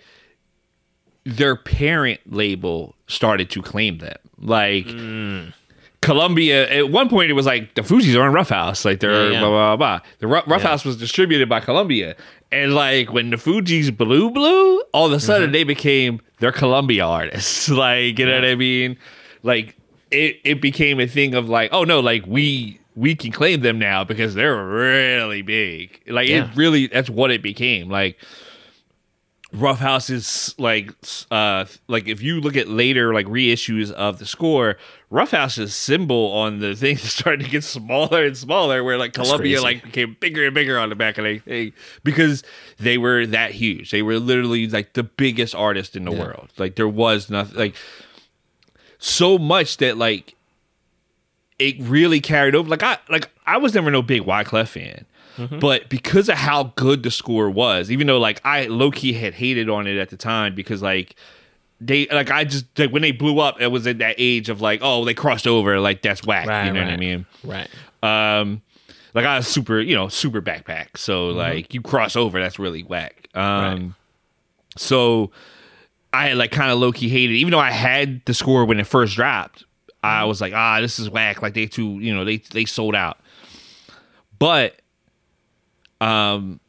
their parent label started to claim them. Like Columbia, at one point it was like the Fugees are on Rough House, like they're Yeah, yeah. blah blah blah. The Ru- Rough Yeah. House was distributed by Columbia, and like when the Fugees blew blew, all of a sudden Mm-hmm. they became their Columbia artists. like you know what I mean? Like it it became a thing of like, oh no, like we we can claim them now because they're really big. Like it really that's what it became. Like Rough House is like uh like if you look at later like reissues of the score, Rough House's symbol on the thing started to get smaller and smaller, where like That's Columbia crazy. like became bigger and bigger on the back of the thing because they were that huge. They were literally like the biggest artist in the Yeah. world. Like there was nothing like so much that like it really carried over. Like I like I was never no big Wyclef fan. But because of how good the score was, even though like I low key had hated on it at the time because like they like I just like when they blew up, it was at that age of like, oh, they crossed over, like that's whack. Right, you know what I mean? Right. Um like I was super, you know, super backpack. So like you cross over, that's really whack. Um Right. so I like kind of low key hated, even though I had the score when it first dropped. I was like, ah, this is whack. Like they too, you know, they they sold out. But um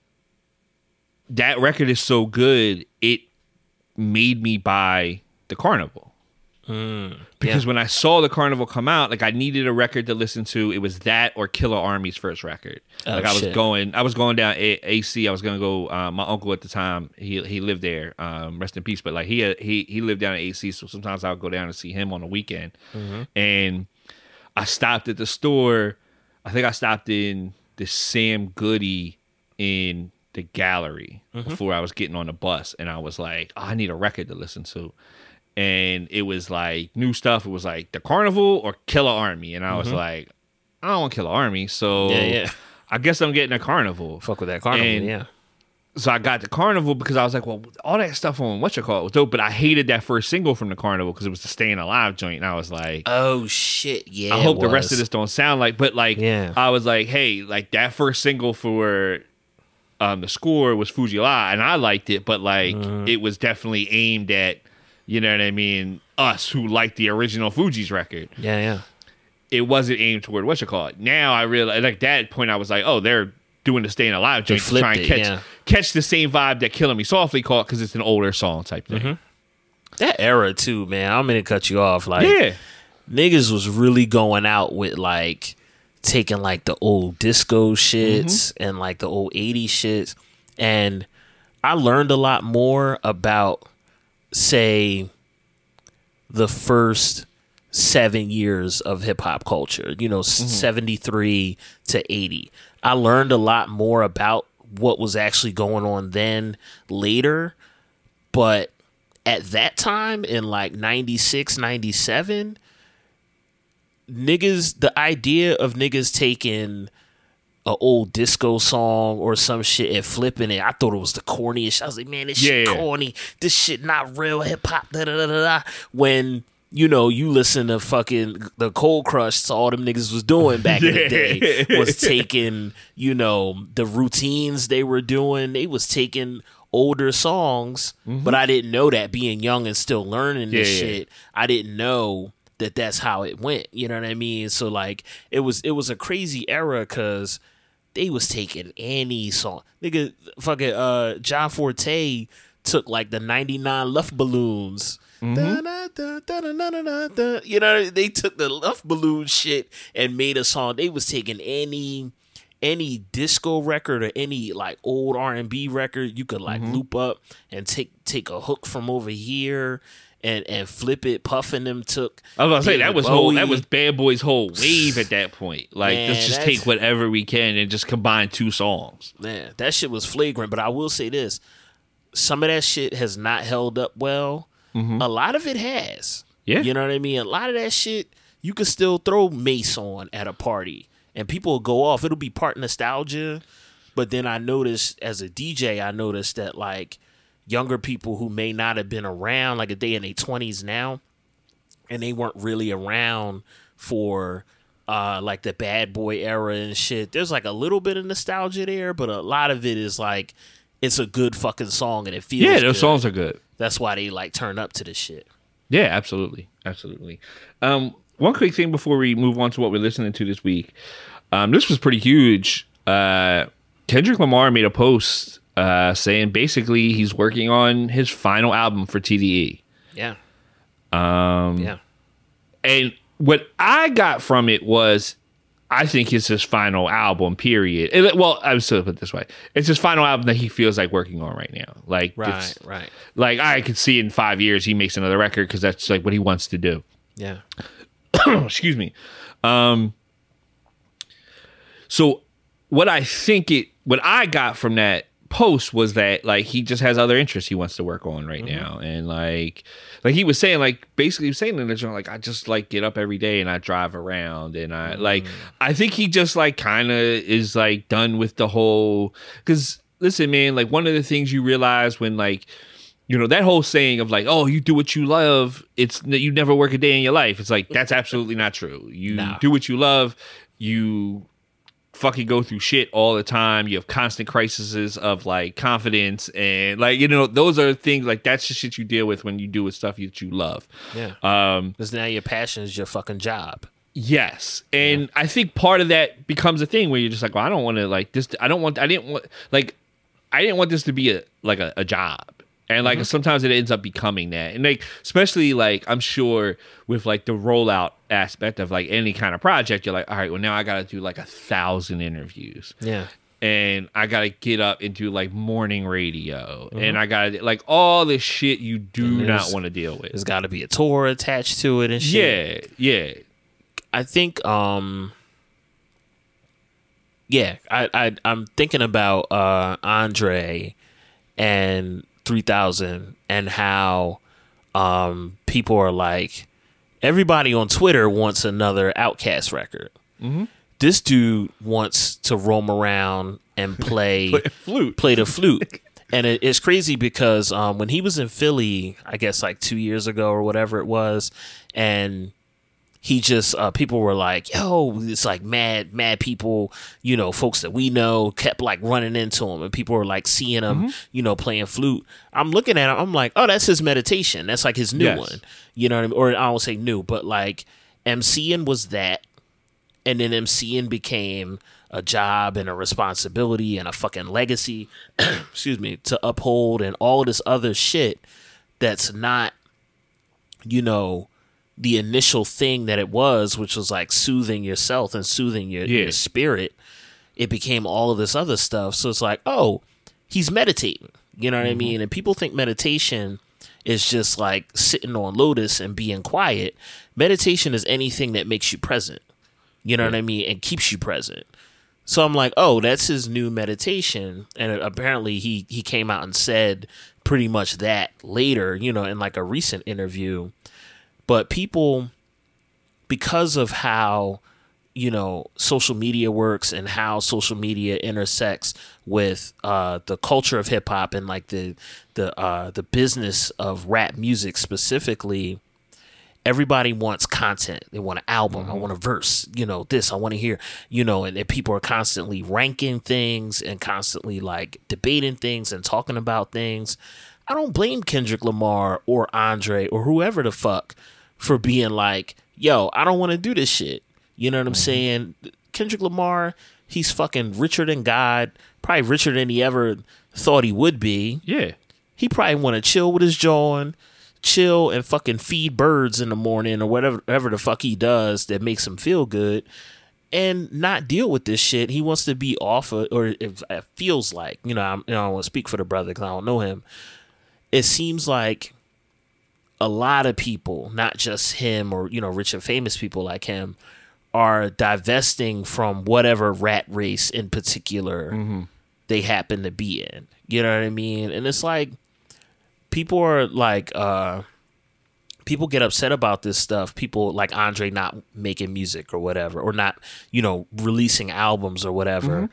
that record is so good, it made me buy the Carnival. because when I saw the Carnival come out, like I needed a record to listen to. It was that or Killarmy's first record. Oh, like I was shit. going, I was going down a- AC. I was gonna go. Uh, my uncle at the time, he he lived there. Um, rest in peace. But like he had, he he lived down at AC, so sometimes I would go down and see him on the weekend. Mm-hmm. And I stopped at the store. I think I stopped in the Sam Goody in the gallery Mm-hmm. before I was getting on the bus, and I was like, oh, I need a record to listen to. And it was like new stuff. It was like the Carnival or Killarmy, and I was like, I don't want Killarmy, so Mm-hmm. Yeah, yeah. I guess I'm getting a Carnival. Fuck with that carnival. And- yeah. So I got the Carnival because I was like, well, all that stuff on what you call it was dope, but I hated that first single from the Carnival because it was the Staying Alive joint, and I was like, Oh shit. Yeah. I hope the rest of this don't sound like, but like, Yeah. I was like, hey, like that first single for um, the score was Fu-Gee-La, and I liked it, but like Mm-hmm. it was definitely aimed at, you know what I mean, us who liked the original Fugees record. Yeah, yeah. It wasn't aimed toward what you call it. Now I realize, like that point, I was like, oh, they're doing the Staying Alive joint to try and it, catch yeah. catch the same vibe that Killing Me Softly caught because it's an older song type thing. Mm-hmm. That era too, man. I'm gonna cut you off. Like Yeah. niggas was really going out with like taking like the old disco shits mm-hmm. and like the old 80s shits. And I learned a lot more about say the first seven years of hip hop culture, you know, mm-hmm. 73 to 80. I learned a lot more about what was actually going on then later, but at that time in like 96, 97, niggas, the idea of niggas taking a old disco song or some shit and flipping it, I thought it was the corniest. I was like, man, this shit Yeah, yeah. corny. This shit not real hip hop. Da da da da. When you know, you listen to fucking the Cold Crush, so all them niggas was doing back in the day was taking, you know, the routines they were doing. They was taking older songs, but mm-hmm. I didn't know that being young and still learning this Yeah, yeah. shit. I didn't know that that's how it went. You know what I mean? So like, it was it was a crazy era because they was taking any song. Nigga, fucking uh, John Forte took like the '99 Luft balloons. Da-da-da-da-da-da-da-da. You know, they took the Luft balloon shit and made a song. They was taking any any disco record or any like old R and B record you could like loop up and take take a hook from over here and and flip it. Puffin them took. I was gonna say that was whole that was Bad Boy's whole wave at that point. Like Man, let's just take whatever we can and just combine two songs. Man, that shit was flagrant. But I will say this: some of that shit has not held up well. Mm-hmm. A lot of it has. Yeah. you know what I mean. A lot of that shit you could still throw Mase on at a party, and people will go off. It'll be part nostalgia, but then I noticed as a DJ, I noticed that like younger people who may not have been around, like if they in their twenties now, and they weren't really around for uh like the bad boy era and shit. There's like a little bit of nostalgia there, but a lot of it is like it's a good fucking song and it feels Yeah, those good. songs are good. That's why they like turn up to this shit. Yeah, absolutely, absolutely. Um, one quick thing before we move on to what we're listening to this week. Um, this was pretty huge. Uh, Kendrick Lamar made a post uh, saying basically he's working on his final album for TDE. Yeah. Um Yeah. And what I got from it was, I think it's his final album. Period. It- well, I would still put it this way: it's his final album that he feels like working on right now. Like, Right, right. Like I could see in five years he makes another record because that's like what he wants to do. Yeah. excuse me. Um, so what I think it, what I got from that post was that like he just has other interests he wants to work on right mm-hmm. now, and like, like he was saying, like basically he was saying in the journal, like I just like get up every day and I drive around, and I like, mm. I think he just like kind of is like done with the whole because listen, man, like one of the things you realize when like you know that whole saying of like oh you do what you love it's you never work a day in your life. It's like that's absolutely not true. You Nah. do what you love you fucking go through shit all the time you have constant crises of like confidence and like you know those are things like that's the shit you deal with when you do with stuff that you love Yeah. um Because now your passion is your fucking job. Yes, and I think part of that becomes a thing where you're just like, well, I don't want to like this. I don't want. I didn't want like, I didn't want this to be a like a, a job. And like sometimes it ends up becoming that. And like especially like I'm sure with like the rollout aspect of like any kind of project, you're like, all right, well now I gotta do like a thousand interviews. Yeah. And I gotta get up and do like morning radio. And I gotta like all this shit you do not want to deal with. There's got to be a tour attached to it and shit. Yeah, yeah. I think um yeah, I, I I'm thinking about uh Andre and 3000 and how um people are like everybody on Twitter wants another Outkast record. Mm-hmm. This dude wants to roam around and play Flute. play the flute. And it, it's crazy because um, when he was in Philly, I guess like two years ago or whatever it was, and he just uh, people were like, "Yo, it's like mad, mad people, you know, folks that we know kept like running into him, and people were like seeing him, you know, playing flute." I'm looking at him, I'm like, "Oh, that's his meditation. That's like his new Yes. one." You know what I mean? Or I don't say new, but like MCing was that, and then MCing became a job and a responsibility and a fucking legacy, excuse me, to uphold and all this other shit that's not, you know, the initial thing that it was, which was like soothing yourself and soothing your, Yeah. your spirit. It became all of this other stuff. So it's like, oh, he's meditating. You know what I mm-hmm. mean? And people think meditation is just like sitting on lotus and being quiet. Meditation is anything that makes you present. You know what I mean? And keeps you present. So I'm like, oh, that's his new meditation, and apparently he he came out and said pretty much that later, you know, in like a recent interview. But people, because of how you know social media works and how social media intersects with uh, the culture of hip hop and like the the uh, the business of rap music specifically, everybody wants content. They want an album. I want a verse. You know, this I want to hear. You know, and, and people are constantly ranking things and constantly like debating things and talking about things. I don't blame Kendrick Lamar or Andre or whoever the fuck for being like, yo, I don't want to do this shit. You know what I'm mm-hmm. saying? Kendrick Lamar, he's fucking richer than God, probably richer than he ever thought he would be Yeah. he probably want to chill with his jaw and chill and fucking feed birds in the morning or whatever, whatever the fuck he does that makes him feel good and not deal with this shit. He wants to be off of, or it, it feels like, you know, I'm, you know, I don't want to speak for the brother because I don't know him. It seems like a lot of people, not just him or, you know, rich and famous people like him, are divesting from whatever rat race in particular they happen to be in. You know what I mean? And it's like people are like uh people get upset about this stuff. People like Andre not making music or whatever or not, you know, releasing albums or whatever.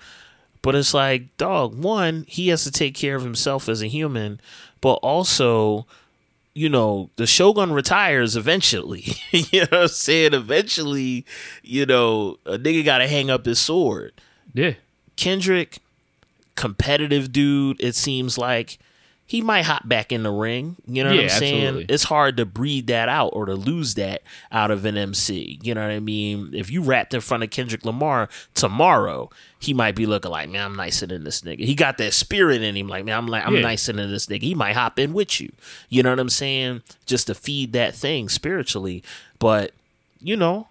But it's like, dog, one, he has to take care of himself as a human, but also you know, the Shogun retires eventually. you know what I'm saying? Eventually, you know, a nigga gotta hang up his sword. Yeah. Kendrick, competitive dude, it seems like he might hop back in the ring. You know what Yeah, I'm saying? absolutely. It's hard to breed that out or to lose that out of an MC. You know what I mean? If you rapped in front of Kendrick Lamar tomorrow, he might be looking like, man, I'm nicer than this nigga. He got that spirit in him, like, man, I'm like, I'm Yeah. nicer than this nigga. He might hop in with you. You know what I'm saying? Just to feed that thing spiritually. But, you know,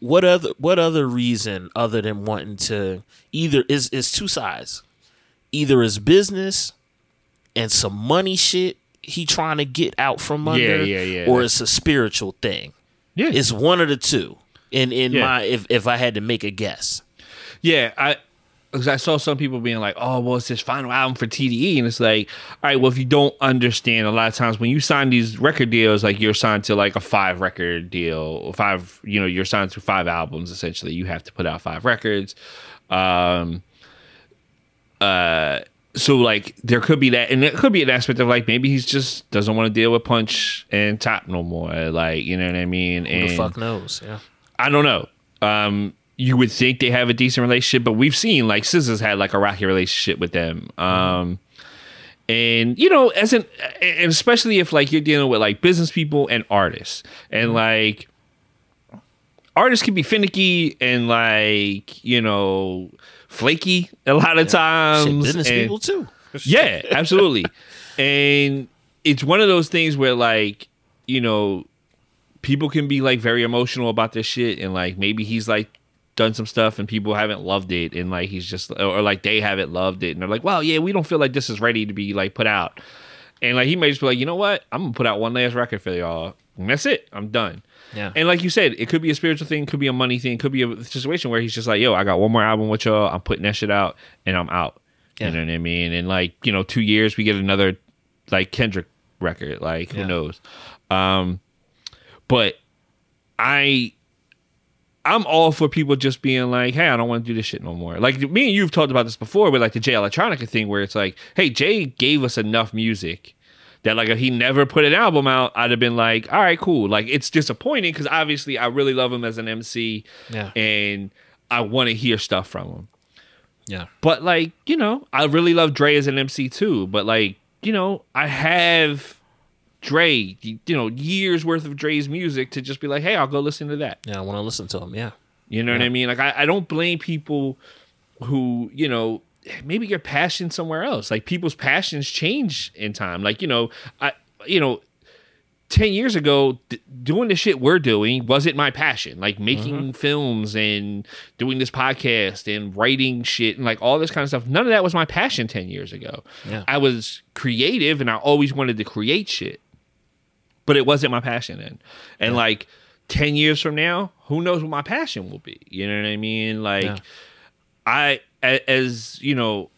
what other what other reason other than wanting to either is is two sides either is business and some money shit he trying to get out from under yeah, yeah. or it's a spiritual thing Yeah. it's one of the two in in Yeah. my if, if i had to make a guess Yeah, I because I saw some people being like, "Oh, well, it's this final album for TDE," and it's like, all right, well, if you don't understand, a lot of times when you sign these record deals, like you're signed to like a five record deal, five, you know, you're signed to five albums. Essentially, you have to put out five records. Um, uh, so like there could be that, and it could be an aspect of like maybe he's just doesn't want to deal with Punch and Top no more. Like, you know what I mean? who and the fuck knows yeah I don't know. Um, you would think they have a decent relationship, but we've seen like SZA had like a rocky relationship with them. Um, and you know, as an and especially if like you're dealing with like business people and artists, and like artists can be finicky and like you know flaky a lot of Shit, times. business and- people too yeah, absolutely. And it's one of those things where like, you know, people can be like very emotional about this shit and like maybe he's like done some stuff and people haven't loved it and like he's just or like they haven't loved it and they're like, "Well, yeah, we don't feel like this is ready to be like put out." And like he may just be like, "You know what? I'm going to put out one last record for y'all." And that's it. I'm done. Yeah. And like you said, it could be a spiritual thing, could be a money thing, could be a situation where he's just like, "Yo, I got one more album with y'all. I'm putting that shit out and I'm out." Yeah. You know what I mean? And like, you know, 2 years we get another like Kendrick record, like who Yeah. knows. Um but I I'm all for people just being like, hey, I don't want to do this shit no more. Like me and you've talked about this before with like the Jay Electronica thing where it's like, hey, Jay gave us enough music that like if he never put an album out, I'd have been like, all right, cool. Like it's disappointing because obviously I really love him as an MC Yeah. and I want to hear stuff from him. Yeah. But like, you know, I really love Dre as an MC too. But like, you know, I have Dre, you know, years worth of Dre's music to just be like, hey, I'll go listen to that. Yeah. I want to listen to him. Yeah. You know what I mean? Like, I, I don't blame people who, you know, maybe your passion somewhere else. Like people's passions change in time. Like, you know, I, you know, 10 years ago, d- doing the shit we're doing wasn't my passion. Like making mm-hmm. films and doing this podcast and writing shit and like all this kind of stuff. None of that was my passion 10 years ago. Yeah. I was creative and I always wanted to create shit, but it wasn't my passion then. And like 10 years from now, who knows what my passion will be? You know what I mean? Like, Yeah. I, as you know,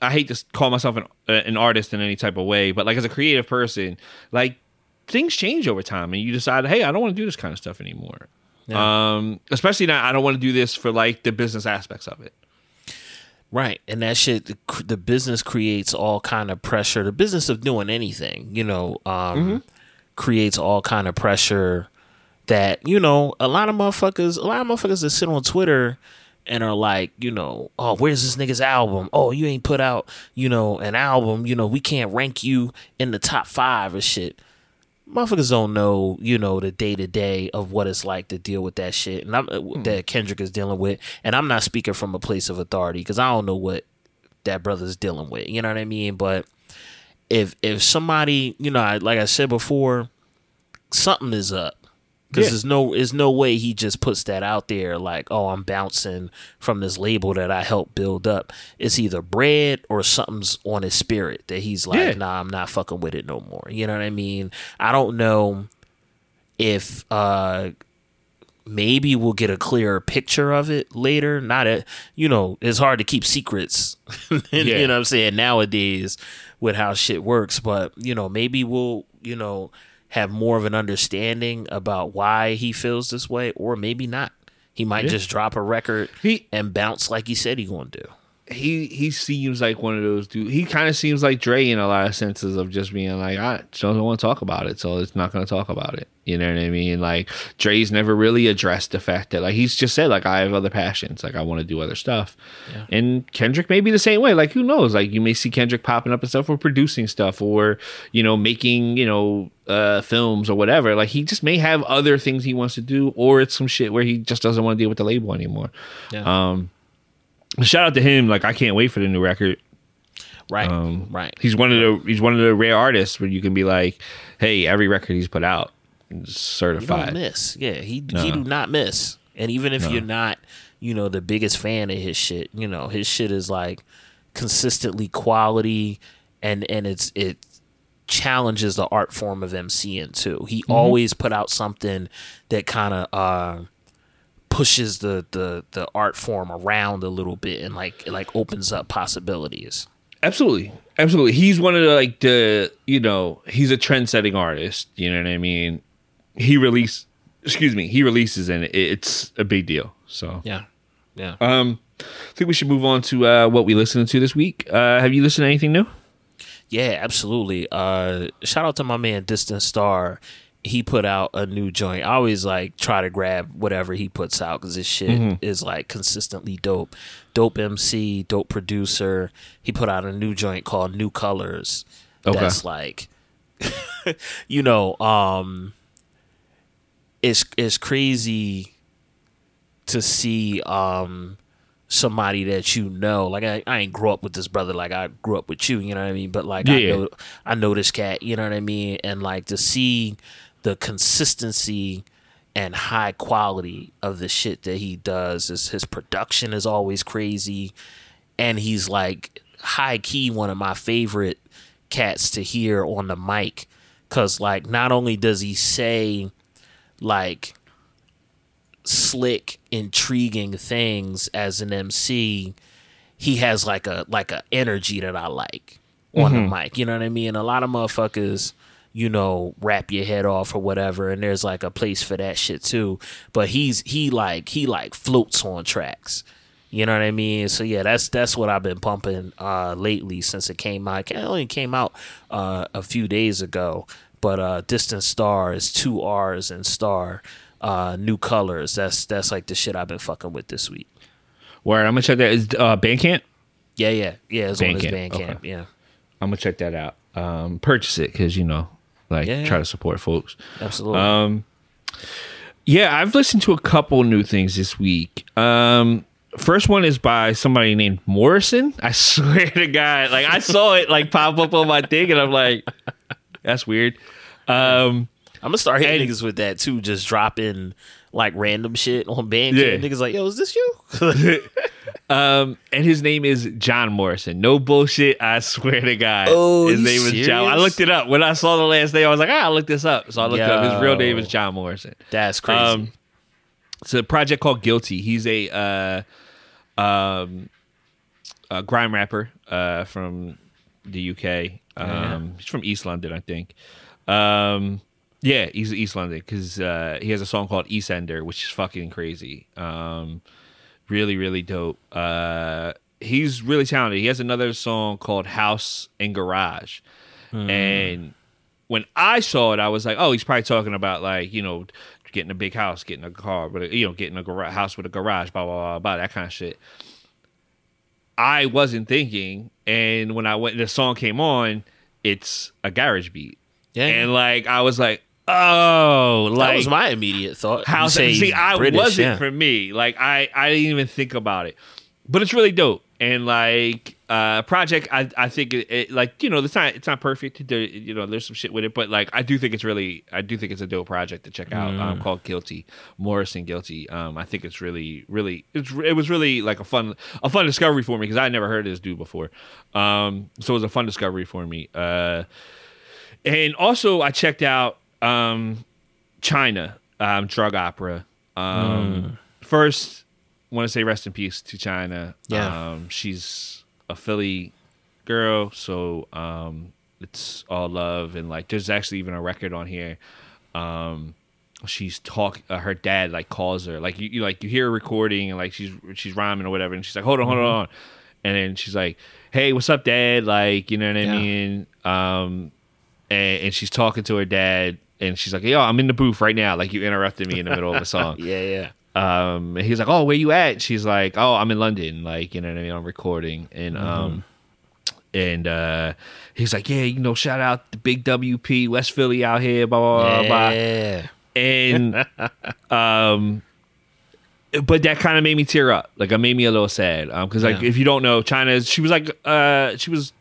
I hate to call myself an, uh, an artist in any type of way, but like as a creative person, like things change over time and you decide, hey, I don't want to do this kind of stuff anymore. Yeah. Um, especially now, I don't want to do this for like the business aspects of it. Right, and that shit, the, the business creates all kind of pressure. The business of doing anything, you know, um, creates all kind of pressure. That you know, a lot of motherfuckers, a lot of motherfuckers that sit on Twitter and are like, you know, oh, where's this nigga's album? Oh, you ain't put out, you know, an album. You know, we can't rank you in the top five or shit. Motherfuckers don't know, you know, the day to day of what it's like to deal with that shit, and I'm, uh, that Kendrick is dealing with. And I'm not speaking from a place of authority because I don't know what that brother's dealing with. You know what I mean? But if if somebody, you know, like I said before, something is up. Because Yeah. there's no, there's no way he just puts that out there like, oh, I'm bouncing from this label that I helped build up. It's either bread or something's on his spirit that he's like, Yeah. nah, I'm not fucking with it no more. You know what I mean? I don't know if uh maybe we'll get a clearer picture of it later. Not a, you know, it's hard to keep secrets. Yeah. You know what I'm saying nowadays with how shit works, but you know, maybe we'll, you know, have more of an understanding about why he feels this way or maybe not. He might just drop a record He- and bounce like he said he going to do. He he seems like one of those dudes. He kind of seems like Dre in a lot of senses of just being like, I don't want to talk about it, so it's not going to talk about it. You know what I mean? Like Dre's never really addressed the fact that like he's just said like I have other passions, like I want to do other stuff. And Kendrick may be the same way. Like who knows? Like you may see Kendrick popping up and stuff or producing stuff or you know making you know uh films or whatever. Like he just may have other things he wants to do, or it's some shit where he just doesn't want to deal with the label anymore. Yeah. Um, shout out to him. Like I can't wait for the new record. right. Um, right. He's one of the he's one of the rare artists where you can be like, hey, every record he's put out is certified. miss. Yeah, he he do not miss. And even if No. you're not, you know, the biggest fan of his shit, you know, his shit is like consistently quality and and it's it challenges the art form of MCing too. He Mm-hmm. always put out something that kind of uh pushes the the the art form around a little bit and like it like opens up possibilities. Absolutely, absolutely. He's one of the like the you know he's a trend setting artist. You know what I mean? He release, excuse me, he releases and it, it's a big deal. So Yeah. Yeah. um, I think we should move on to uh, what we listened to this week. Uh, have you listened to anything new? Yeah, absolutely. Uh, shout out to my man Distant Star. He put out a new joint. I always like try to grab whatever he puts out because this shit Mm-hmm. is like consistently dope. Dope MC, dope producer. He put out a new joint called New Colors. Okay. That's like, you know, um, it's it's crazy to see um somebody that you know. Like I, I ain't grew up with this brother like I grew up with you, you know what I mean? But like I know I know this cat, you know what I mean? And like to see the consistency and high quality of the shit that he does is his production is always crazy. And he's like high key one of my favorite cats to hear on the mic. Cuz like not only does he say like slick intriguing things as an MC he has like a like a energy that I like on the mm-hmm. mic. You know what I mean? A lot of motherfuckers you know wrap your head off or whatever and there's like a place for that shit too but he's he like he like floats on tracks you know what I mean? So yeah, that's that's what I've been pumping uh, lately since it came out. It only came out uh, a few days ago, but uh, Distant Star is two R's and Star, uh, new colors. That's that's like the shit I've been fucking with this week. Where I'm gonna check that is uh, Bandcamp. Yeah, yeah, yeah. It's on his Bandcamp, Bandcamp. okay. Yeah, I'm gonna check that out. Um, purchase it because you know, like Yeah, try to support folks. absolutely. Um, yeah, I've listened to a couple new things this week. Um, first one is by somebody named Morrison. I swear to God, like I saw it like pop up on my thing, and I'm like, that's weird. Um, I'm gonna start hitting and- niggas with that too. Just dropping like random shit on Bandcamp. Yeah. Niggas like, yo, is this you? um, and his name is John Morrison. No bullshit. I swear to God. Oh, his name is John. I looked it up when I saw the last name. I was like, ah, I looked this up. So I looked it up. His real name is John Morrison. that's crazy. Um, it's a project called Guilty. He's a uh, um, a grime rapper uh, from the UK. Um, He's from East London, I think. Um, yeah, he's East London because uh, he has a song called East Ender, which is fucking crazy. Um, really, really dope. Uh, he's really talented. He has another song called House and Garage, and when I saw it, I was like, oh, he's probably talking about like you know getting a big house, getting a car, but you know getting a gar- house with a garage, blah blah blah blah, that kind of shit. I wasn't thinking, and when I went, the song came on. It's a garage beat, yeah, and like I was like, oh, that was my immediate thought. how see I British, wasn't yeah. for me. Like I I didn't even think about it. But it's really dope. And like uh project I I think it, it like you know it's not it's not perfect. There you know there's some shit with it, but like I do think it's really I do think it's a dope project to check out um Mm. called Guilty. Morrison Guilty. Um I think it's really really it's it was really like a fun a fun discovery for me because I had never heard of this dude before. Um so it was a fun discovery for me. Uh and also I checked out um Chynna, um, drug opera. Um, First, want to say rest in peace to Chynna. Yeah. Um, she's a Philly girl, so um, it's all love and like. There's actually even a record on here. Um, she's talk. Uh, her dad like calls her like you, you like you hear a recording and like she's she's rhyming or whatever, and she's like, hold on, hold on, and then she's like, hey, what's up, dad? Like you know what I Yeah. mean? Um, and, and she's talking to her dad and she's like yo i'm in the booth right now like you interrupted me in the middle of a song Yeah, yeah. um and he's like oh where you at she's like oh i'm in london like you know what i mean i'm recording and um and uh he's like yeah you know shout out the big wp west philly out here blah blah blah, blah Yeah. and um but that kind of made me tear up like it made me a little sad um because like Yeah. if you don't know Chynna she was like uh she was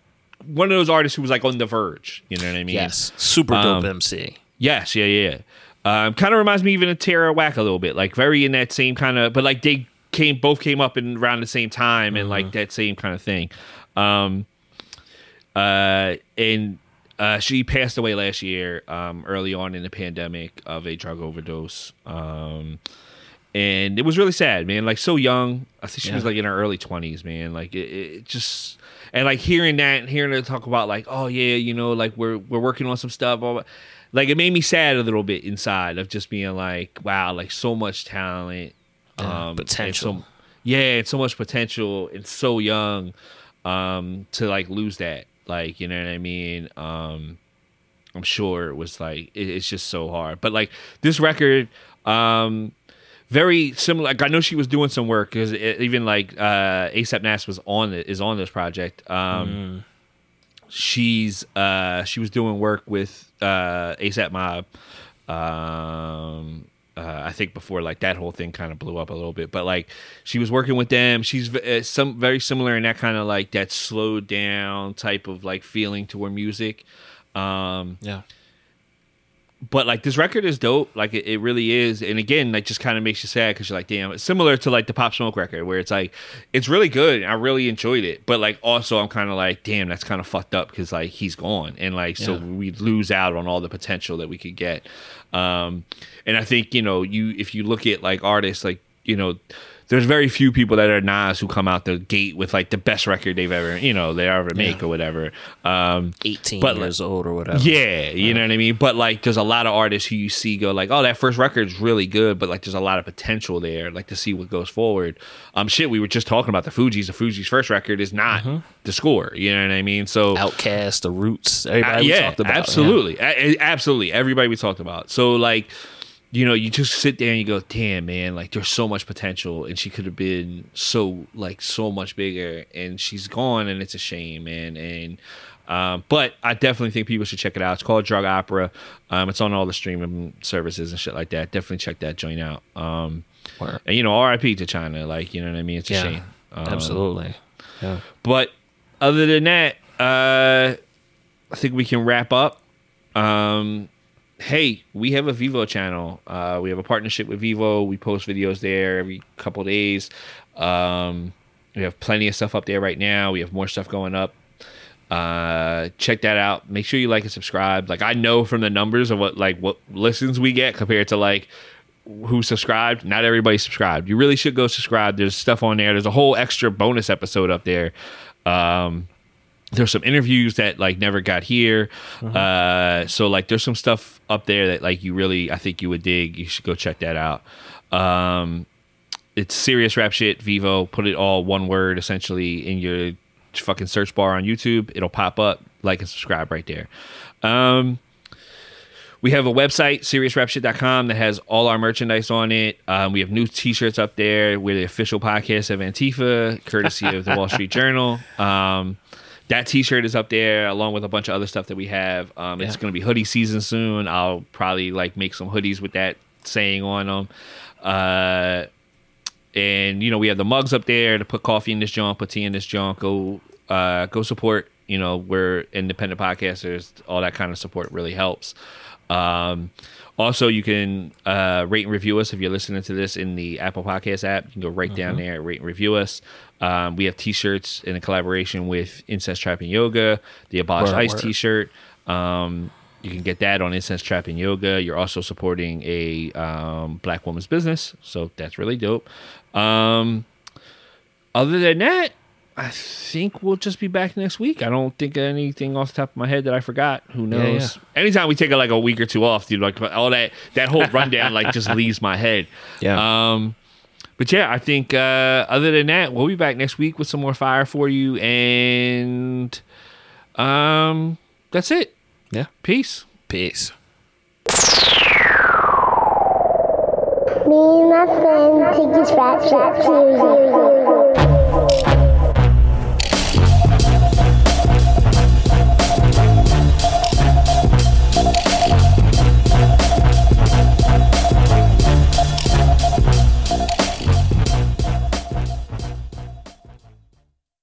one of those artists who was like on the verge you know what i mean Yes. Super dope Um, MC. Yes, yeah, yeah. yeah. Um, kind of reminds me even of Tierra Whack a little bit, like very in that same kind of, but like they came both came up in around the same time and like that same kind of thing. Um, uh, and uh, she passed away last year, um, early on in the pandemic of a drug overdose. Um, and it was really sad, man. Like so young. I think she was like in her early twenties, man. Like it, it just and like hearing that and hearing her talk about like, oh yeah, you know, like we're we're working on some stuff. Blah, blah. Like it made me sad a little bit inside of just being like, wow, like so much talent, Yeah, um, potential. so, yeah, and so much potential and so young, um, to like lose that. Like you know what I mean? Um, I'm sure it was like it, it's just so hard. But like this record, um, very similar. Like I know she was doing some work because even like uh, ASAP Nast was on it is on this project. Um, She's uh, she was doing work with uh, ASAP Mob, um, uh, I think before like that whole thing kind of blew up a little bit, but like she was working with them. She's v- uh, some very similar in that kind of like that slowed down type of like feeling to her music. Um, Yeah. But like this record is dope. Like it, it really is. And again like just kind of makes you sad because you're like damn it's similar to like the pop smoke record where it's like it's really good i really enjoyed it. But like also i'm kind of like damn that's kind of fucked up because like he's gone. And like so Yeah. we lose out on all the potential that we could get. Um and i think you know you if you look at like artists like you know there's very few people that are Nas who come out the gate with like the best record they've ever, you know, they ever make Yeah. or whatever. Um, 18 But, years old or whatever. yeah, you know what I mean. But like, there's a lot of artists who you see go like, "Oh, that first record's really good," but like, there's a lot of potential there, like to see what goes forward. Um, shit, we were just talking about the Fugees. The Fugees' first record is not the score. You know what I mean? So Outkast, the Roots, uh, everybody we yeah, talked about. absolutely, A- a- absolutely. Everybody we talked about. So like, you know, you just sit there and you go, "Damn, man! Like, there's so much potential, and she could have been so like so much bigger, and she's gone, and it's a shame, man." And um, but I definitely think people should check it out. It's called Drug Opera. Um, it's on all the streaming services and shit like that. Definitely check that joint out. Um. Word. and you know, R.I.P. to Chynna. Like, you know what I mean? It's a Yeah. shame. Um, Absolutely. Yeah. but other than that, uh, I think we can wrap up. Um, hey, we have a Vevo channel. Uh, we have a partnership with Vevo. We post videos there every couple days. Um, we have plenty of stuff up there right now. We have more stuff going up. Uh, check that out. Make sure you like and subscribe. Like I know from the numbers of what like what listens we get compared to like who subscribed. Not everybody subscribed. You really should go subscribe. There's stuff on there. There's a whole extra bonus episode up there. Um, there's some interviews that like never got here. Uh, so like there's some stuff up there that like you really I think you would dig. You should go check that out. Um, it's serious rap shit. Vevo, put it all one word essentially in your fucking search bar on YouTube. It'll pop up. Like and subscribe right there. Um, we have a website, seriousrapshit.com, that has all our merchandise on it. Um, we have new t-shirts up there. We're the official podcast of Antifa, courtesy of the Wall Street Journal. Um, that t-shirt is up there along with a bunch of other stuff that we have. Um, It's going to be hoodie season soon. I'll probably like make some hoodies with that saying on them. Uh, and you know we have the mugs up there to put coffee in this junk, put tea in this junk. Go, uh, go support. You know we're independent podcasters. All that kind of support really helps. Um, also, you can uh, rate and review us if you're listening to this in the Apple Podcast app. You can go right down there, rate and review us. Um, we have T-shirts in a collaboration with Incense Trap and Yoga, the Abolish Word, Ice word. T-shirt. Um, you can get that on Incense Trap and Yoga. You're also supporting a um, black woman's business, so that's really dope. Um, other than that, I think we'll just be back next week. I don't think anything off the top of my head that I forgot. Who Yeah, knows? Anytime we take a, like a week or two off, dude, like all that that whole rundown like just leaves my head. Yeah. Um, but yeah, I think uh, other than that, we'll be back next week with some more fire for you, and um, that's it. yeah. Peace. Peace. Me and my friend take this rap shit seriously.